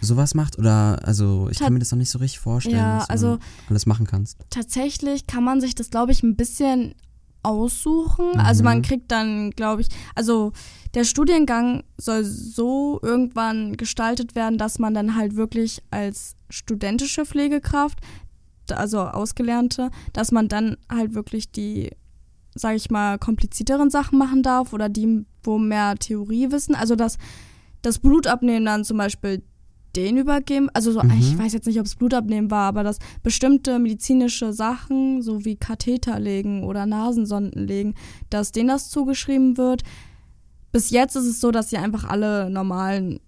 sowas macht? Oder, also ich Ta- kann mir das noch nicht so richtig vorstellen, Ja, was du also alles machen kannst. tatsächlich kann man sich das, glaube ich, ein bisschen aussuchen. Also Mhm. man kriegt dann, glaube ich, also der Studiengang soll so irgendwann gestaltet werden, dass man dann halt wirklich als studentische Pflegekraft, also Ausgelernte, dass man dann halt wirklich die, sage ich mal, komplizierteren Sachen machen darf oder die, wo mehr Theorie wissen. Also dass das Blutabnehmen dann zum Beispiel den übergeben. Also so, Mhm. ich weiß jetzt nicht, ob es Blutabnehmen war, aber dass bestimmte medizinische Sachen, so wie Katheter legen oder Nasensonden legen, dass denen das zugeschrieben wird. Bis jetzt ist es so, dass sie einfach alle normalen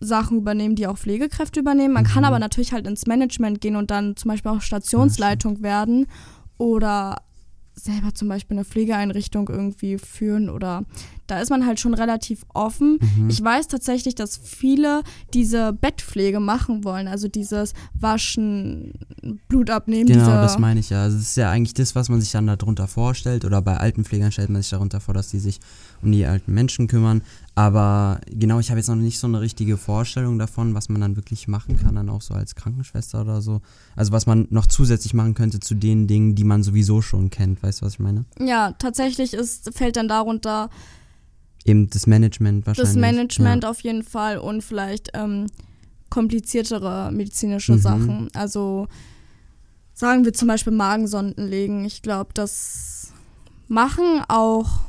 Sachen übernehmen, die auch Pflegekräfte übernehmen. Man Mhm. kann aber natürlich halt ins Management gehen und dann zum Beispiel auch Stationsleitung werden oder selber zum Beispiel eine Pflegeeinrichtung irgendwie führen oder da ist man halt schon relativ offen. Mhm. Ich weiß tatsächlich, dass viele diese Bettpflege machen wollen, also dieses Waschen, Blut abnehmen, Genau, das meine ich ja. Also das ist ja eigentlich das, was man sich dann darunter vorstellt. Oder bei Altenpflegern stellt man sich darunter vor, dass die sich um die alten Menschen kümmern. Aber genau, ich habe jetzt noch nicht so eine richtige Vorstellung davon, was man dann wirklich machen kann, dann auch so als Krankenschwester oder so. Also was man noch zusätzlich machen könnte zu den Dingen, die man sowieso schon kennt. Weißt du, was ich meine? ja, tatsächlich ist, fällt dann darunter Eben das Management wahrscheinlich. das Management Ja. auf jeden Fall und vielleicht ähm, kompliziertere medizinische Mhm. Sachen. Also sagen wir zum Beispiel Magensonden legen. Ich glaube, das machen auch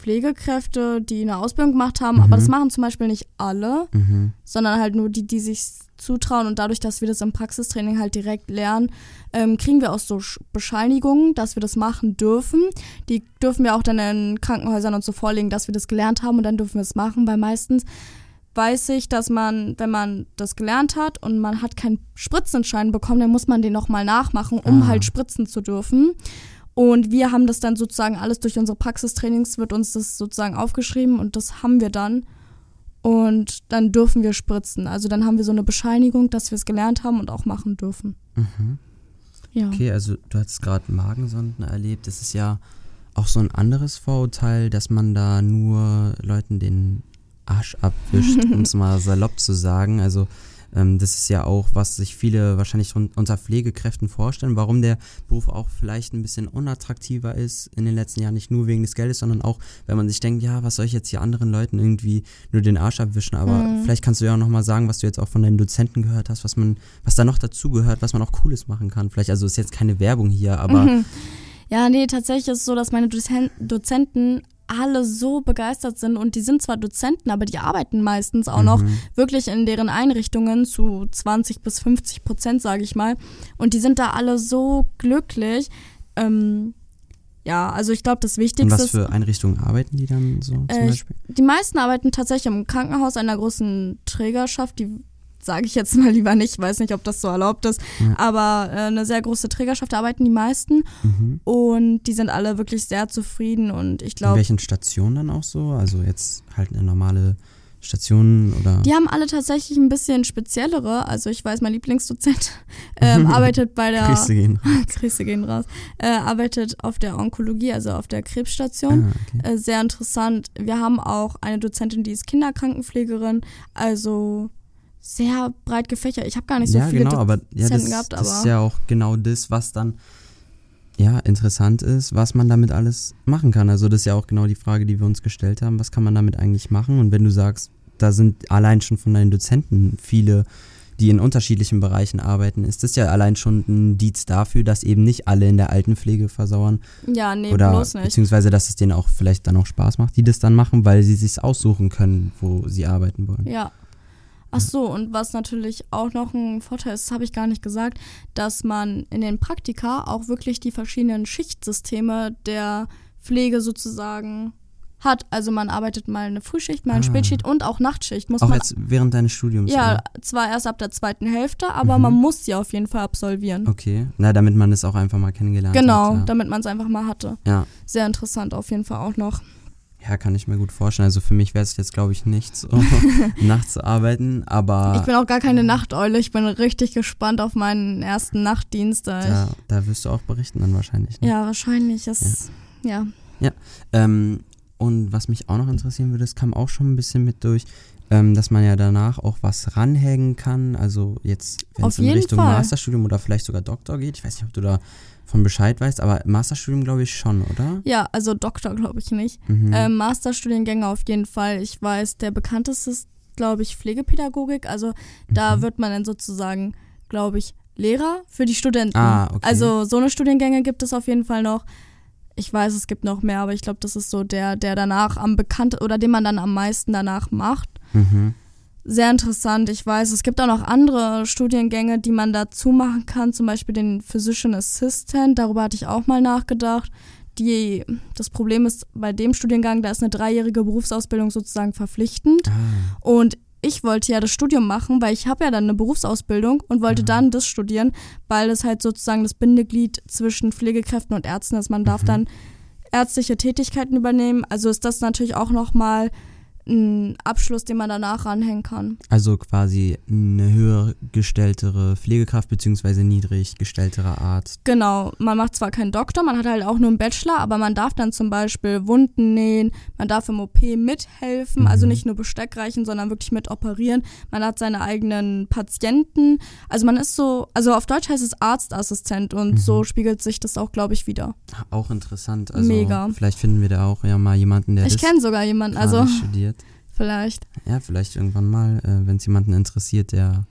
Pflegekräfte, die eine Ausbildung gemacht haben, Mhm. aber das machen zum Beispiel nicht alle, Mhm. sondern halt nur die, die sich zutrauen und dadurch, dass wir das im Praxistraining halt direkt lernen, ähm, kriegen wir auch so Sch- Bescheinigungen, dass wir das machen dürfen. Die dürfen wir auch dann in Krankenhäusern und so vorlegen, dass wir das gelernt haben und dann dürfen wir es machen, weil meistens weiß ich, dass man, wenn man das gelernt hat und man hat keinen Spritzenschein bekommen, dann muss man den nochmal nachmachen, um Ah. halt spritzen zu dürfen. Und wir haben das dann sozusagen alles durch unsere Praxistrainings, wird uns das sozusagen aufgeschrieben und das haben wir dann. Und dann dürfen wir spritzen. Also dann haben wir so eine Bescheinigung, dass wir es gelernt haben und auch machen dürfen. Mhm. Ja. Okay, also du hattest gerade Magensonden erlebt. Das ist ja auch so ein anderes Vorurteil, dass man da nur Leuten den Arsch abwischt, um es mal salopp zu sagen. Also ähm, das ist ja auch, was sich viele wahrscheinlich unter Pflegekräften vorstellen, warum der Beruf auch vielleicht ein bisschen unattraktiver ist in den letzten Jahren, nicht nur wegen des Geldes, sondern auch, wenn man sich denkt, ja, was soll ich jetzt hier anderen Leuten irgendwie nur den Arsch abwischen, aber Mhm. vielleicht kannst du ja auch nochmal sagen, was du jetzt auch von deinen Dozenten gehört hast, was man, was da noch dazu gehört, was man auch Cooles machen kann. Vielleicht, also ist jetzt keine Werbung hier, aber Mhm. Ja, nee, tatsächlich ist es so, dass meine Dozen Dozenten alle so begeistert sind und die sind zwar Dozenten, aber die arbeiten meistens auch noch Mhm. wirklich in deren Einrichtungen zu 20 bis 50 Prozent, sage ich mal. Und die sind da alle so glücklich. Ähm, ja, also ich glaube, das in Wichtigste was ist, für Einrichtungen arbeiten die dann so zum Äh, Beispiel? die meisten arbeiten tatsächlich im Krankenhaus einer großen Trägerschaft, die sage ich jetzt mal lieber nicht, weiß nicht, ob das so erlaubt ist, Ja. aber äh, eine sehr große Trägerschaft, arbeiten die meisten Mhm. und die sind alle wirklich sehr zufrieden und ich In glaube, welchen Stationen dann auch so? Also jetzt halt eine normale Station oder? die haben alle tatsächlich ein bisschen speziellere, also ich weiß, mein Lieblingsdozent ähm, arbeitet bei der, Grüße gehen. Grüße gehen raus, äh, arbeitet auf der Onkologie, also auf der Krebsstation. Ah, okay. äh, sehr interessant. Wir haben auch eine Dozentin, die ist Kinderkrankenpflegerin, also sehr breit gefächert. Ich habe gar nicht so ja, viele genau, aber ja, das, gehabt, das aber ist ja auch genau das, was dann ja interessant ist, was man damit alles machen kann. Also das ist ja auch genau die Frage, die wir uns gestellt haben. Was kann man damit eigentlich machen? Und wenn du sagst, da sind allein schon von deinen Dozenten viele, die in unterschiedlichen Bereichen arbeiten, ist das ja allein schon ein Indiz dafür, dass eben nicht alle in der Altenpflege versauern ja, nee, oder bloß nicht. beziehungsweise dass es denen auch vielleicht dann auch Spaß macht, die das dann machen, weil sie sich aussuchen können, wo sie arbeiten wollen. Ja. Ach so, und was natürlich auch noch ein Vorteil ist, das habe ich gar nicht gesagt, dass man in den Praktika auch wirklich die verschiedenen Schichtsysteme der Pflege sozusagen hat. Also man arbeitet mal eine Frühschicht, mal eine Ah. Spätschicht und auch Nachtschicht. Muss Auch man jetzt während deines Studiums. ja, oder? zwar erst ab der zweiten Hälfte, aber Mhm. man muss sie auf jeden Fall absolvieren. Okay. Na, damit man es auch einfach mal kennengelernt Genau, hat. Ja. damit man es einfach mal hatte. Ja. Sehr interessant auf jeden Fall auch noch. Ja, kann ich mir gut vorstellen. Also für mich wäre es jetzt, glaube ich, nicht so, nachts zu arbeiten, aber Ich bin auch gar keine Nachteule. Ich bin richtig gespannt auf meinen ersten Nachtdienst. Da da, da wirst du auch berichten dann wahrscheinlich. ich, Ne? ja, wahrscheinlich ist. Ja. Ähm, und was mich auch noch interessieren würde, es kam auch schon ein bisschen mit durch, ähm, dass man ja danach auch was ranhängen kann. Also jetzt, wenn es in Richtung Fall. Masterstudium oder vielleicht sogar Doktor geht. Ich weiß nicht, ob du da von Bescheid weißt, aber Masterstudium glaube ich schon, oder? Ja, also Doktor glaube ich nicht. Mhm. Ähm, Masterstudiengänge auf jeden Fall. Ich weiß, der bekannteste ist, glaube ich, Pflegepädagogik. Also da Mhm. wird man dann sozusagen, glaube ich, Lehrer für die Studenten. Ah, okay. Also so eine Studiengänge gibt es auf jeden Fall noch. Ich weiß, es gibt noch mehr, aber ich glaube, das ist so der, der danach am bekanntesten oder den man dann am meisten danach macht. Mhm. Sehr interessant. Ich weiß, es gibt auch noch andere Studiengänge, die man dazu machen kann, zum Beispiel den Physician Assistant. Darüber hatte ich auch mal nachgedacht. Die, das Problem ist bei dem Studiengang, da ist eine dreijährige Berufsausbildung sozusagen verpflichtend. Ah, Und ich wollte ja das Studium machen, weil ich habe ja dann eine Berufsausbildung und wollte Mhm. dann das studieren, weil es halt sozusagen das Bindeglied zwischen Pflegekräften und Ärzten ist. Man darf Mhm. dann ärztliche Tätigkeiten übernehmen. Also ist das natürlich auch nochmal ein Abschluss, den man danach ranhängen kann. Also quasi eine höher gestelltere Pflegekraft beziehungsweise niedrig gestelltere Art. Genau, man macht zwar keinen Doktor, man hat halt auch nur einen Bachelor, aber man darf dann zum Beispiel Wunden nähen, man darf im OP mithelfen, also Mhm. nicht nur Besteck reichen, sondern wirklich mit operieren. Man hat seine eigenen Patienten. Also man ist so, also auf Deutsch heißt es Arztassistent und Mhm. so spiegelt sich das auch, glaube ich, wieder. Auch interessant. Also Mega. Vielleicht finden wir da auch ja mal jemanden, der ich kenne sogar jemanden, also studiert. Vielleicht. Ja, vielleicht irgendwann mal, äh, wenn es jemanden interessiert, der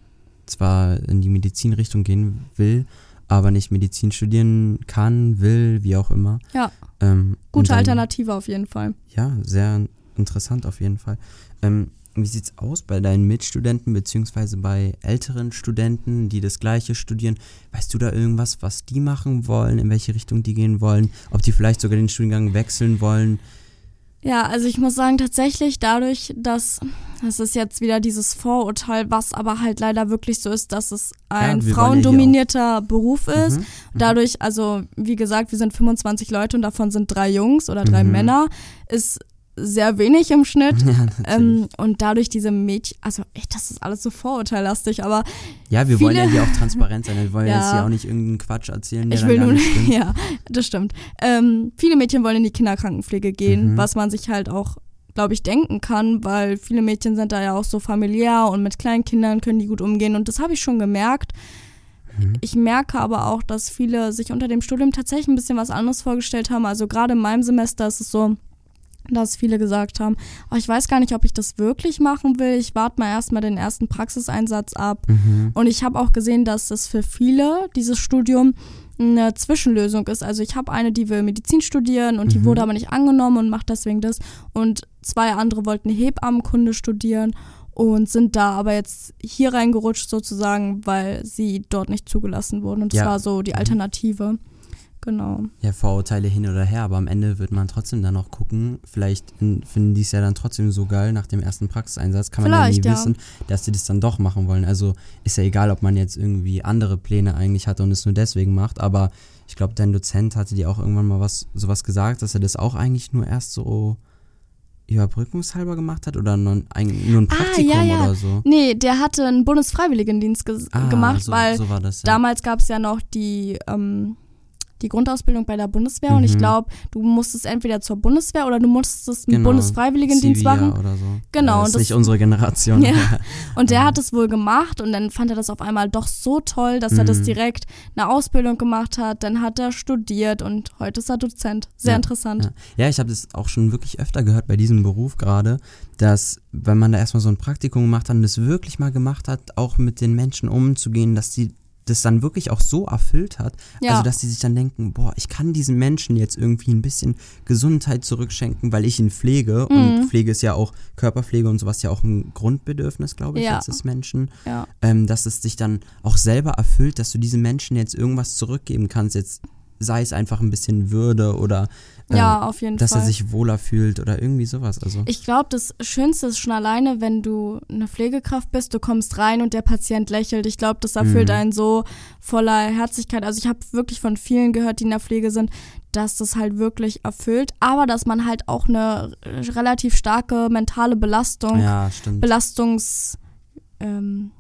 zwar in die Medizinrichtung gehen will, aber nicht Medizin studieren kann, will, wie auch immer. Ja. Ähm, Gute dann- Alternative auf jeden Fall. Ja, sehr interessant auf jeden Fall. Ähm, wie sieht's aus bei deinen Mitstudenten beziehungsweise bei älteren Studenten, die das Gleiche studieren? Weißt du da irgendwas, was die machen wollen, in welche Richtung die gehen wollen, ob die vielleicht sogar den Studiengang wechseln wollen? Ja, also ich muss sagen, tatsächlich dadurch, dass das ist jetzt wieder dieses Vorurteil, was aber halt leider wirklich so ist, dass es ein ja frauendominierter Beruf ist. Mhm. Dadurch, also wie gesagt, wir sind 25 Leute und davon sind drei Jungs oder drei Mhm. Männer, ist sehr wenig im Schnitt. Ja. Ähm, und dadurch diese Mädchen, also echt, das ist alles so vorurteillastig, aber ja, wir wollen ja hier auch transparent sein. Wir wollen Ja. jetzt hier auch nicht irgendeinen Quatsch erzählen, ich will nur, ja, das stimmt. Ähm, viele Mädchen wollen in die Kinderkrankenpflege gehen, Mhm. was man sich halt auch, glaube ich, denken kann, weil viele Mädchen sind da ja auch so familiär und mit kleinen Kindern können die gut umgehen und das habe ich schon gemerkt. Mhm. Ich merke aber auch, dass viele sich unter dem Studium tatsächlich ein bisschen was anderes vorgestellt haben. Also gerade in meinem Semester ist es so, dass viele gesagt haben, oh, ich weiß gar nicht, ob ich das wirklich machen will. Ich warte mal erstmal den ersten Praxiseinsatz ab. Mhm. Und ich habe auch gesehen, dass das für viele, dieses Studium, eine Zwischenlösung ist. Also ich habe eine, die will Medizin studieren und die Mhm. wurde aber nicht angenommen und macht deswegen das. Und zwei andere wollten Hebammenkunde studieren und sind da aber jetzt hier reingerutscht sozusagen, weil sie dort nicht zugelassen wurden. Und das Ja. war so die Mhm. Alternative. Genau. Ja, Vorurteile hin oder her, aber am Ende wird man trotzdem dann noch gucken. Vielleicht in, finden die es ja dann trotzdem so geil nach dem ersten Praxiseinsatz. Kann man ja nie Vielleicht, ja. wissen, dass sie das dann doch machen wollen. Also ist ja egal, ob man jetzt irgendwie andere Pläne eigentlich hatte und es nur deswegen macht. Aber ich glaube, dein Dozent hatte dir auch irgendwann mal was sowas gesagt, dass er das auch eigentlich nur erst so überbrückungshalber gemacht hat oder nur, ein, nur ein Ah, Praktikum ja, ja. oder so. Nee, der hatte einen Bundesfreiwilligendienst Ah, gemacht, so, weil so. Ja. Damals gab es ja noch die, ähm, die Grundausbildung bei der Bundeswehr und ich Mhm. glaube, du musstest entweder zur Bundeswehr oder du musstest einen Genau. Bundesfreiwilligendienst Civia machen. oder so. Genau, das ist das- nicht unsere Generation. Ja. Und der Mhm. hat es wohl gemacht und dann fand er das auf einmal doch so toll, dass er das Mhm. direkt eine Ausbildung gemacht hat. Dann hat er studiert und heute ist er Dozent. Sehr Ja, interessant. Ja, ja ich habe das auch schon wirklich öfter gehört bei diesem Beruf gerade, dass wenn man da erstmal so ein Praktikum gemacht hat und das wirklich mal gemacht hat, auch mit den Menschen umzugehen, dass die das dann wirklich auch so erfüllt hat, Ja. also dass die sich dann denken, boah, ich kann diesen Menschen jetzt irgendwie ein bisschen Gesundheit zurückschenken, weil ich ihn pflege Mhm. und Pflege ist ja auch Körperpflege und sowas ja auch ein Grundbedürfnis, glaube ich, Ja. jetzt des Menschen, Ja. ähm, dass es dich dann auch selber erfüllt, dass du diesen Menschen jetzt irgendwas zurückgeben kannst, jetzt sei es einfach ein bisschen Würde oder äh, Ja, auf jeden dass Fall. er sich wohler fühlt oder irgendwie sowas. Also Ich glaube, das Schönste ist schon alleine, wenn du eine Pflegekraft bist, du kommst rein und der Patient lächelt. Ich glaube, das erfüllt Mhm. einen so voller Herzlichkeit. Also ich habe wirklich von vielen gehört, die in der Pflege sind, dass das halt wirklich erfüllt, aber dass man halt auch eine relativ starke mentale Belastung, ja. Belastungs ähm,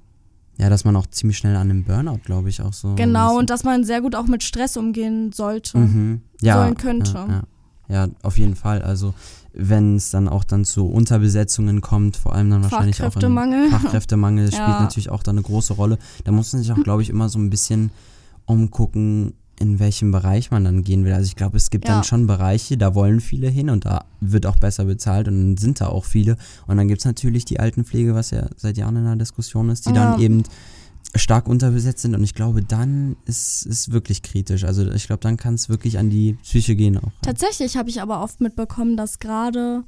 ja, dass man auch ziemlich schnell an einem Burnout, glaube ich, auch so. genau und dass man sehr gut auch mit Stress umgehen sollte. mhm. ja, sollen könnte. Ja, ja. ja, auf jeden Fall. Also wenn es dann auch dann zu Unterbesetzungen kommt, vor allem dann wahrscheinlich auch in Fachkräftemangel. Fachkräftemangel spielt Ja. natürlich auch da eine große Rolle. Da muss man sich auch, glaube ich, immer so ein bisschen umgucken, in welchem Bereich man dann gehen will. Also ich glaube, es gibt Ja. dann schon Bereiche, da wollen viele hin und da wird auch besser bezahlt und dann sind da auch viele. Und dann gibt es natürlich die Altenpflege, was ja seit Jahren in der Diskussion ist, die Ja. dann eben stark unterbesetzt sind und ich glaube, dann ist es wirklich kritisch. Also ich glaube, dann kann es wirklich an die Psyche gehen auch. Tatsächlich habe ich aber oft mitbekommen, dass gerade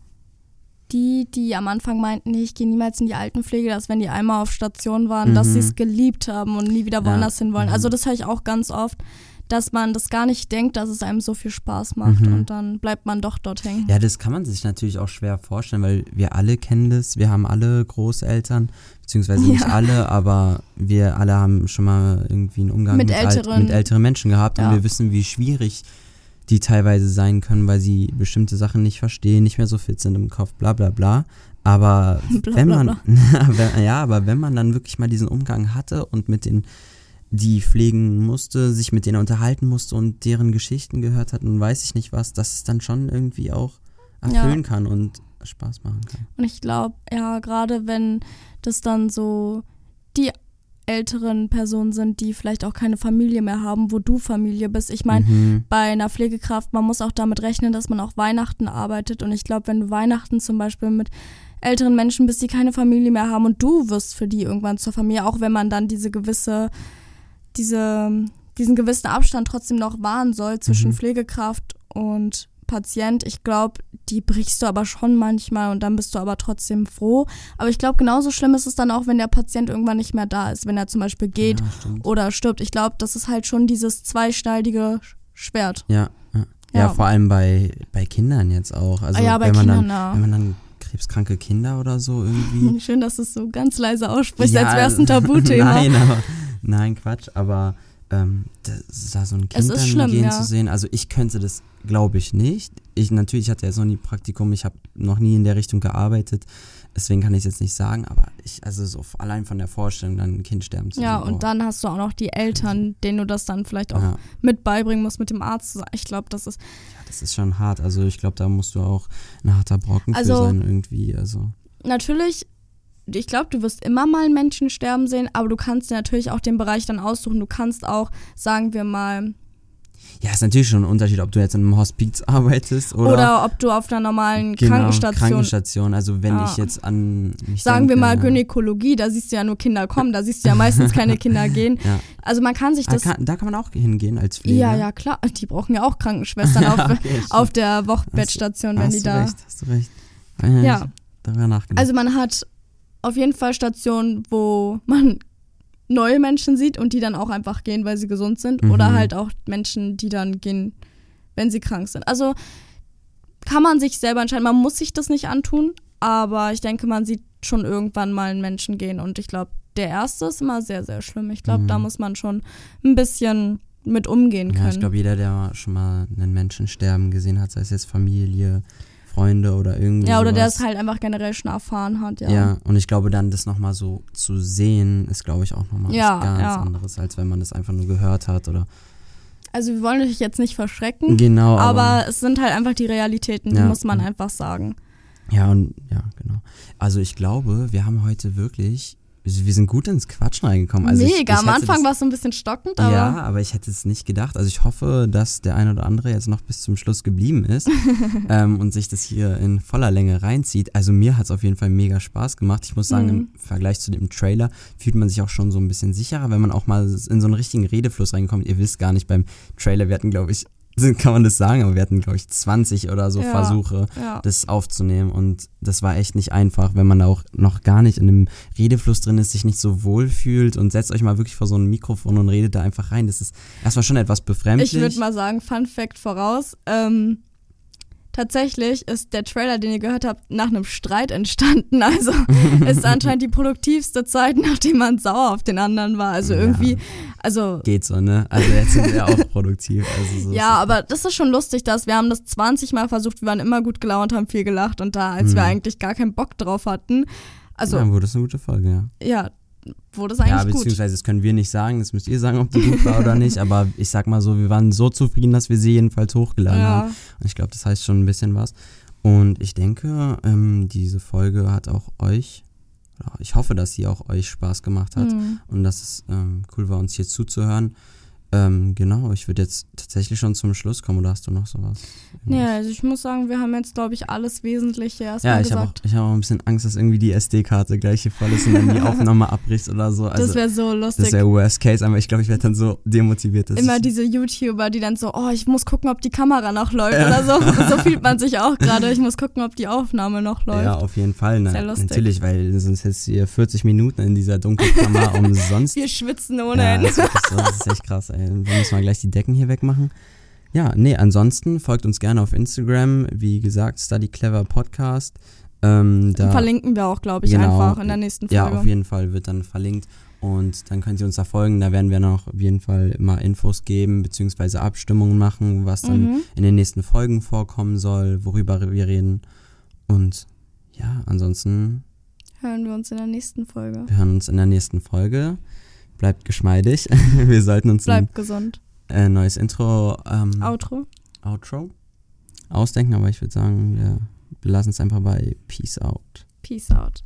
die, die am Anfang meinten, nee, ich gehe niemals in die Altenpflege, dass wenn die einmal auf Station waren, dass Mhm. sie es geliebt haben und nie wieder Ja. woanders hin wollen. Mhm. Also das höre ich auch ganz oft, dass man das gar nicht denkt, dass es einem so viel Spaß macht Mhm. und dann bleibt man doch dort hängen. Ja, das kann man sich natürlich auch schwer vorstellen, weil wir alle kennen das. Wir haben alle Großeltern, beziehungsweise nicht Ja. alle, aber wir alle haben schon mal irgendwie einen Umgang Mit mit, älteren- alt, mit älteren Menschen gehabt Ja. und wir wissen, wie schwierig die teilweise sein können, weil sie bestimmte Sachen nicht verstehen, nicht mehr so fit sind im Kopf, bla bla bla. Aber Bla, wenn bla, man, wenn- ja, aber wenn man dann wirklich mal diesen Umgang hatte und mit den die pflegen musste, sich mit denen unterhalten musste und deren Geschichten gehört hat und weiß ich nicht was, dass es dann schon irgendwie auch erfüllen kann und Spaß machen kann. Und ich glaube, ja, gerade wenn das dann so die älteren Personen sind, die vielleicht auch keine Familie mehr haben, wo du Familie bist. Ich meine, Mhm. bei einer Pflegekraft, man muss auch damit rechnen, dass man auch Weihnachten arbeitet. Und ich glaube, wenn du Weihnachten zum Beispiel mit älteren Menschen bist, die keine Familie mehr haben und du wirst für die irgendwann zur Familie, auch wenn man dann diese gewisse, diese, diesen gewissen Abstand trotzdem noch wahren soll zwischen Mhm. Pflegekraft und Patient. Ich glaube, die brichst du aber schon manchmal und dann bist du aber trotzdem froh. Aber ich glaube, genauso schlimm ist es dann auch, wenn der Patient irgendwann nicht mehr da ist, wenn er zum Beispiel geht Ja, oder stirbt. Ich glaube, das ist halt schon dieses zweischneidige Schwert. Ja, ja. ja. Ja. vor allem bei, bei Kindern jetzt auch. Also Ah ja, bei wenn man Kindern, dann, wenn man dann krebskranke Kinder oder so irgendwie. Schön, dass du es so ganz leise aussprichst, als wäre es ein Tabuthema. nein, aber nein, Quatsch, aber ähm, das, da so ein Kind dann schlimm, gehen ja. zu sehen, also ich könnte das, glaube ich, nicht. Ich natürlich hatte jetzt noch nie Praktikum, ich habe noch nie in der Richtung gearbeitet, deswegen kann ich es jetzt nicht sagen, aber ich, also so allein von der Vorstellung, dann ein Kind sterben zu Ja, sehen. und oh, dann hast du auch noch die Eltern, denen du das dann vielleicht auch ja, mit beibringen musst, mit dem Arzt. Ich glaube, das ist. das ist schon hart. Also ich glaube, da musst du auch ein harter Brocken Also- für sein irgendwie. Also Natürlich, ich glaube, du wirst immer mal Menschen sterben sehen, aber du kannst dir natürlich auch den Bereich dann aussuchen. Du kannst auch, sagen wir mal, ja, ist natürlich schon ein Unterschied, ob du jetzt in einem Hospiz arbeitest oder, oder, ob du auf einer normalen genau, Krankenstation. Krankenstation. Also wenn Ja. ich jetzt an mich Sagen denke, wir mal. Gynäkologie, da siehst du ja nur Kinder kommen, da siehst du ja meistens keine Kinder gehen. Ja. Also man kann sich Ah, das. kann, da kann man auch hingehen als Pfleger. ja, ja, klar. Die brauchen ja auch Krankenschwestern auf, okay, auf der Wochenbettstation, wenn hast die du da. recht, hast du recht. Ah, Ja, Ja. ich darüber nachgedacht. Also man hat auf jeden Fall Stationen, wo man neue Menschen sieht und die dann auch einfach gehen, weil sie gesund sind. Mhm. Oder halt auch Menschen, die dann gehen, wenn sie krank sind. Also kann man sich selber entscheiden. Man muss sich das nicht antun, aber ich denke, man sieht schon irgendwann mal einen Menschen gehen. Und ich glaube, der erste ist immer sehr, sehr schlimm. Ich glaube, Mhm. da muss man schon ein bisschen mit umgehen können. ja, ich glaube, jeder, der schon mal einen Menschen sterben gesehen hat, sei es jetzt Familie, Freunde oder irgendwie ja, oder der sowas. es halt einfach generell schon erfahren hat, ja. Ja. und ich glaube dann, das nochmal so zu sehen, ist glaube ich auch nochmal Ja, was ganz ja. anderes, als wenn man das einfach nur gehört hat oder Also wir wollen euch jetzt nicht verschrecken. genau, aber, Aber es sind halt einfach die Realitäten, die Ja. muss man einfach sagen. ja und ja, genau. Also ich glaube, wir haben heute wirklich, wir sind gut ins Quatschen reingekommen. Also ich, Mega, ich am hätte Anfang war es so ein bisschen stockend, aber ja, aber ich hätte es nicht gedacht. Also ich hoffe, dass der ein oder andere jetzt noch bis zum Schluss geblieben ist ähm, und sich das hier in voller Länge reinzieht. Also mir hat es auf jeden Fall mega Spaß gemacht. Ich muss sagen, Mhm. im Vergleich zu dem Trailer fühlt man sich auch schon so ein bisschen sicherer, wenn man auch mal in so einen richtigen Redefluss reinkommt. Ihr wisst gar nicht, beim Trailer, wir hatten, glaube ich, kann man das sagen, aber wir hatten, glaube ich, 20 oder so Ja. Versuche ja. das aufzunehmen und das war echt nicht einfach, wenn man da auch noch gar nicht in einem Redefluss drin ist, sich nicht so wohl fühlt und setzt euch mal wirklich vor so ein Mikrofon und redet da einfach rein. Das ist erstmal schon etwas befremdlich. Ich würde mal sagen, Fun Fact voraus. Ähm, tatsächlich ist der Trailer, den ihr gehört habt, nach einem Streit entstanden. Also ist anscheinend die produktivste Zeit, nachdem man sauer auf den anderen war. Also Ja. irgendwie, also Geht so, ne? Also jetzt sind wir auch produktiv. Also so ja, aber das ist schon lustig, dass wir haben das 20 Mal versucht, wir waren immer gut gelaunt, haben viel gelacht und da, als wir Mhm. eigentlich gar keinen Bock drauf hatten, also ja, wurde das eine gute Folge, ja. ja, wurde es Ja, eigentlich gut. beziehungsweise das können wir nicht sagen, das müsst ihr sagen, ob die gut war oder nicht, aber ich sag mal so, wir waren so zufrieden, dass wir sie jedenfalls hochgeladen haben. Ja, Und ich glaube, das heißt schon ein bisschen was. Und ich denke, ähm, diese Folge hat auch euch, ich hoffe, dass sie auch euch Spaß gemacht hat Mhm. und dass es ähm, cool war, uns hier zuzuhören. Ähm, genau, ich würde jetzt tatsächlich schon zum Schluss kommen, oder hast du noch sowas? Ja, also ich muss sagen, wir haben jetzt, glaube ich, alles Wesentliche Ja, erstmal ich habe auch, gesagt. ich hab auch ein bisschen Angst, dass irgendwie die SD-Karte gleich hier voll ist und dann die Aufnahme abbricht oder so. Also, das wäre so das lustig. wäre Worst Case, aber ich glaube, ich werde dann so demotiviert. Immer ich, diese YouTuber, die dann so, oh, ich muss gucken, ob die Kamera noch läuft oder so. So fühlt man sich auch gerade. Ich muss gucken, ob die Aufnahme noch läuft. ja, auf jeden Fall. Sehr Na, lustig. natürlich, weil sonst hättest du hier 40 Minuten in dieser Dunkelkammer umsonst. Wir schwitzen ohne ja, das, ist das ist echt krass, ey. Äh, wir müssen mal gleich die Decken hier wegmachen. Ja, nee, ansonsten folgt uns gerne auf Instagram. Wie gesagt, Study Clever Podcast. Ähm, da, Verlinken wir auch, glaube ich, Genau. einfach in der nächsten Folge. ja, auf jeden Fall wird dann verlinkt. Und dann könnt ihr uns da folgen. Da werden wir noch auf jeden Fall mal Infos geben, beziehungsweise Abstimmungen machen, was dann Mhm. in den nächsten Folgen vorkommen soll, worüber wir reden. Und ja, ansonsten, Hören wir uns in der nächsten Folge. wir hören uns in der nächsten Folge. Bleibt geschmeidig. wir sollten uns Bleibt gesund. ein äh, neues Intro, ähm, Outro. Outro ausdenken, aber ich würde sagen, wir belassen es einfach bei Peace out. Peace out.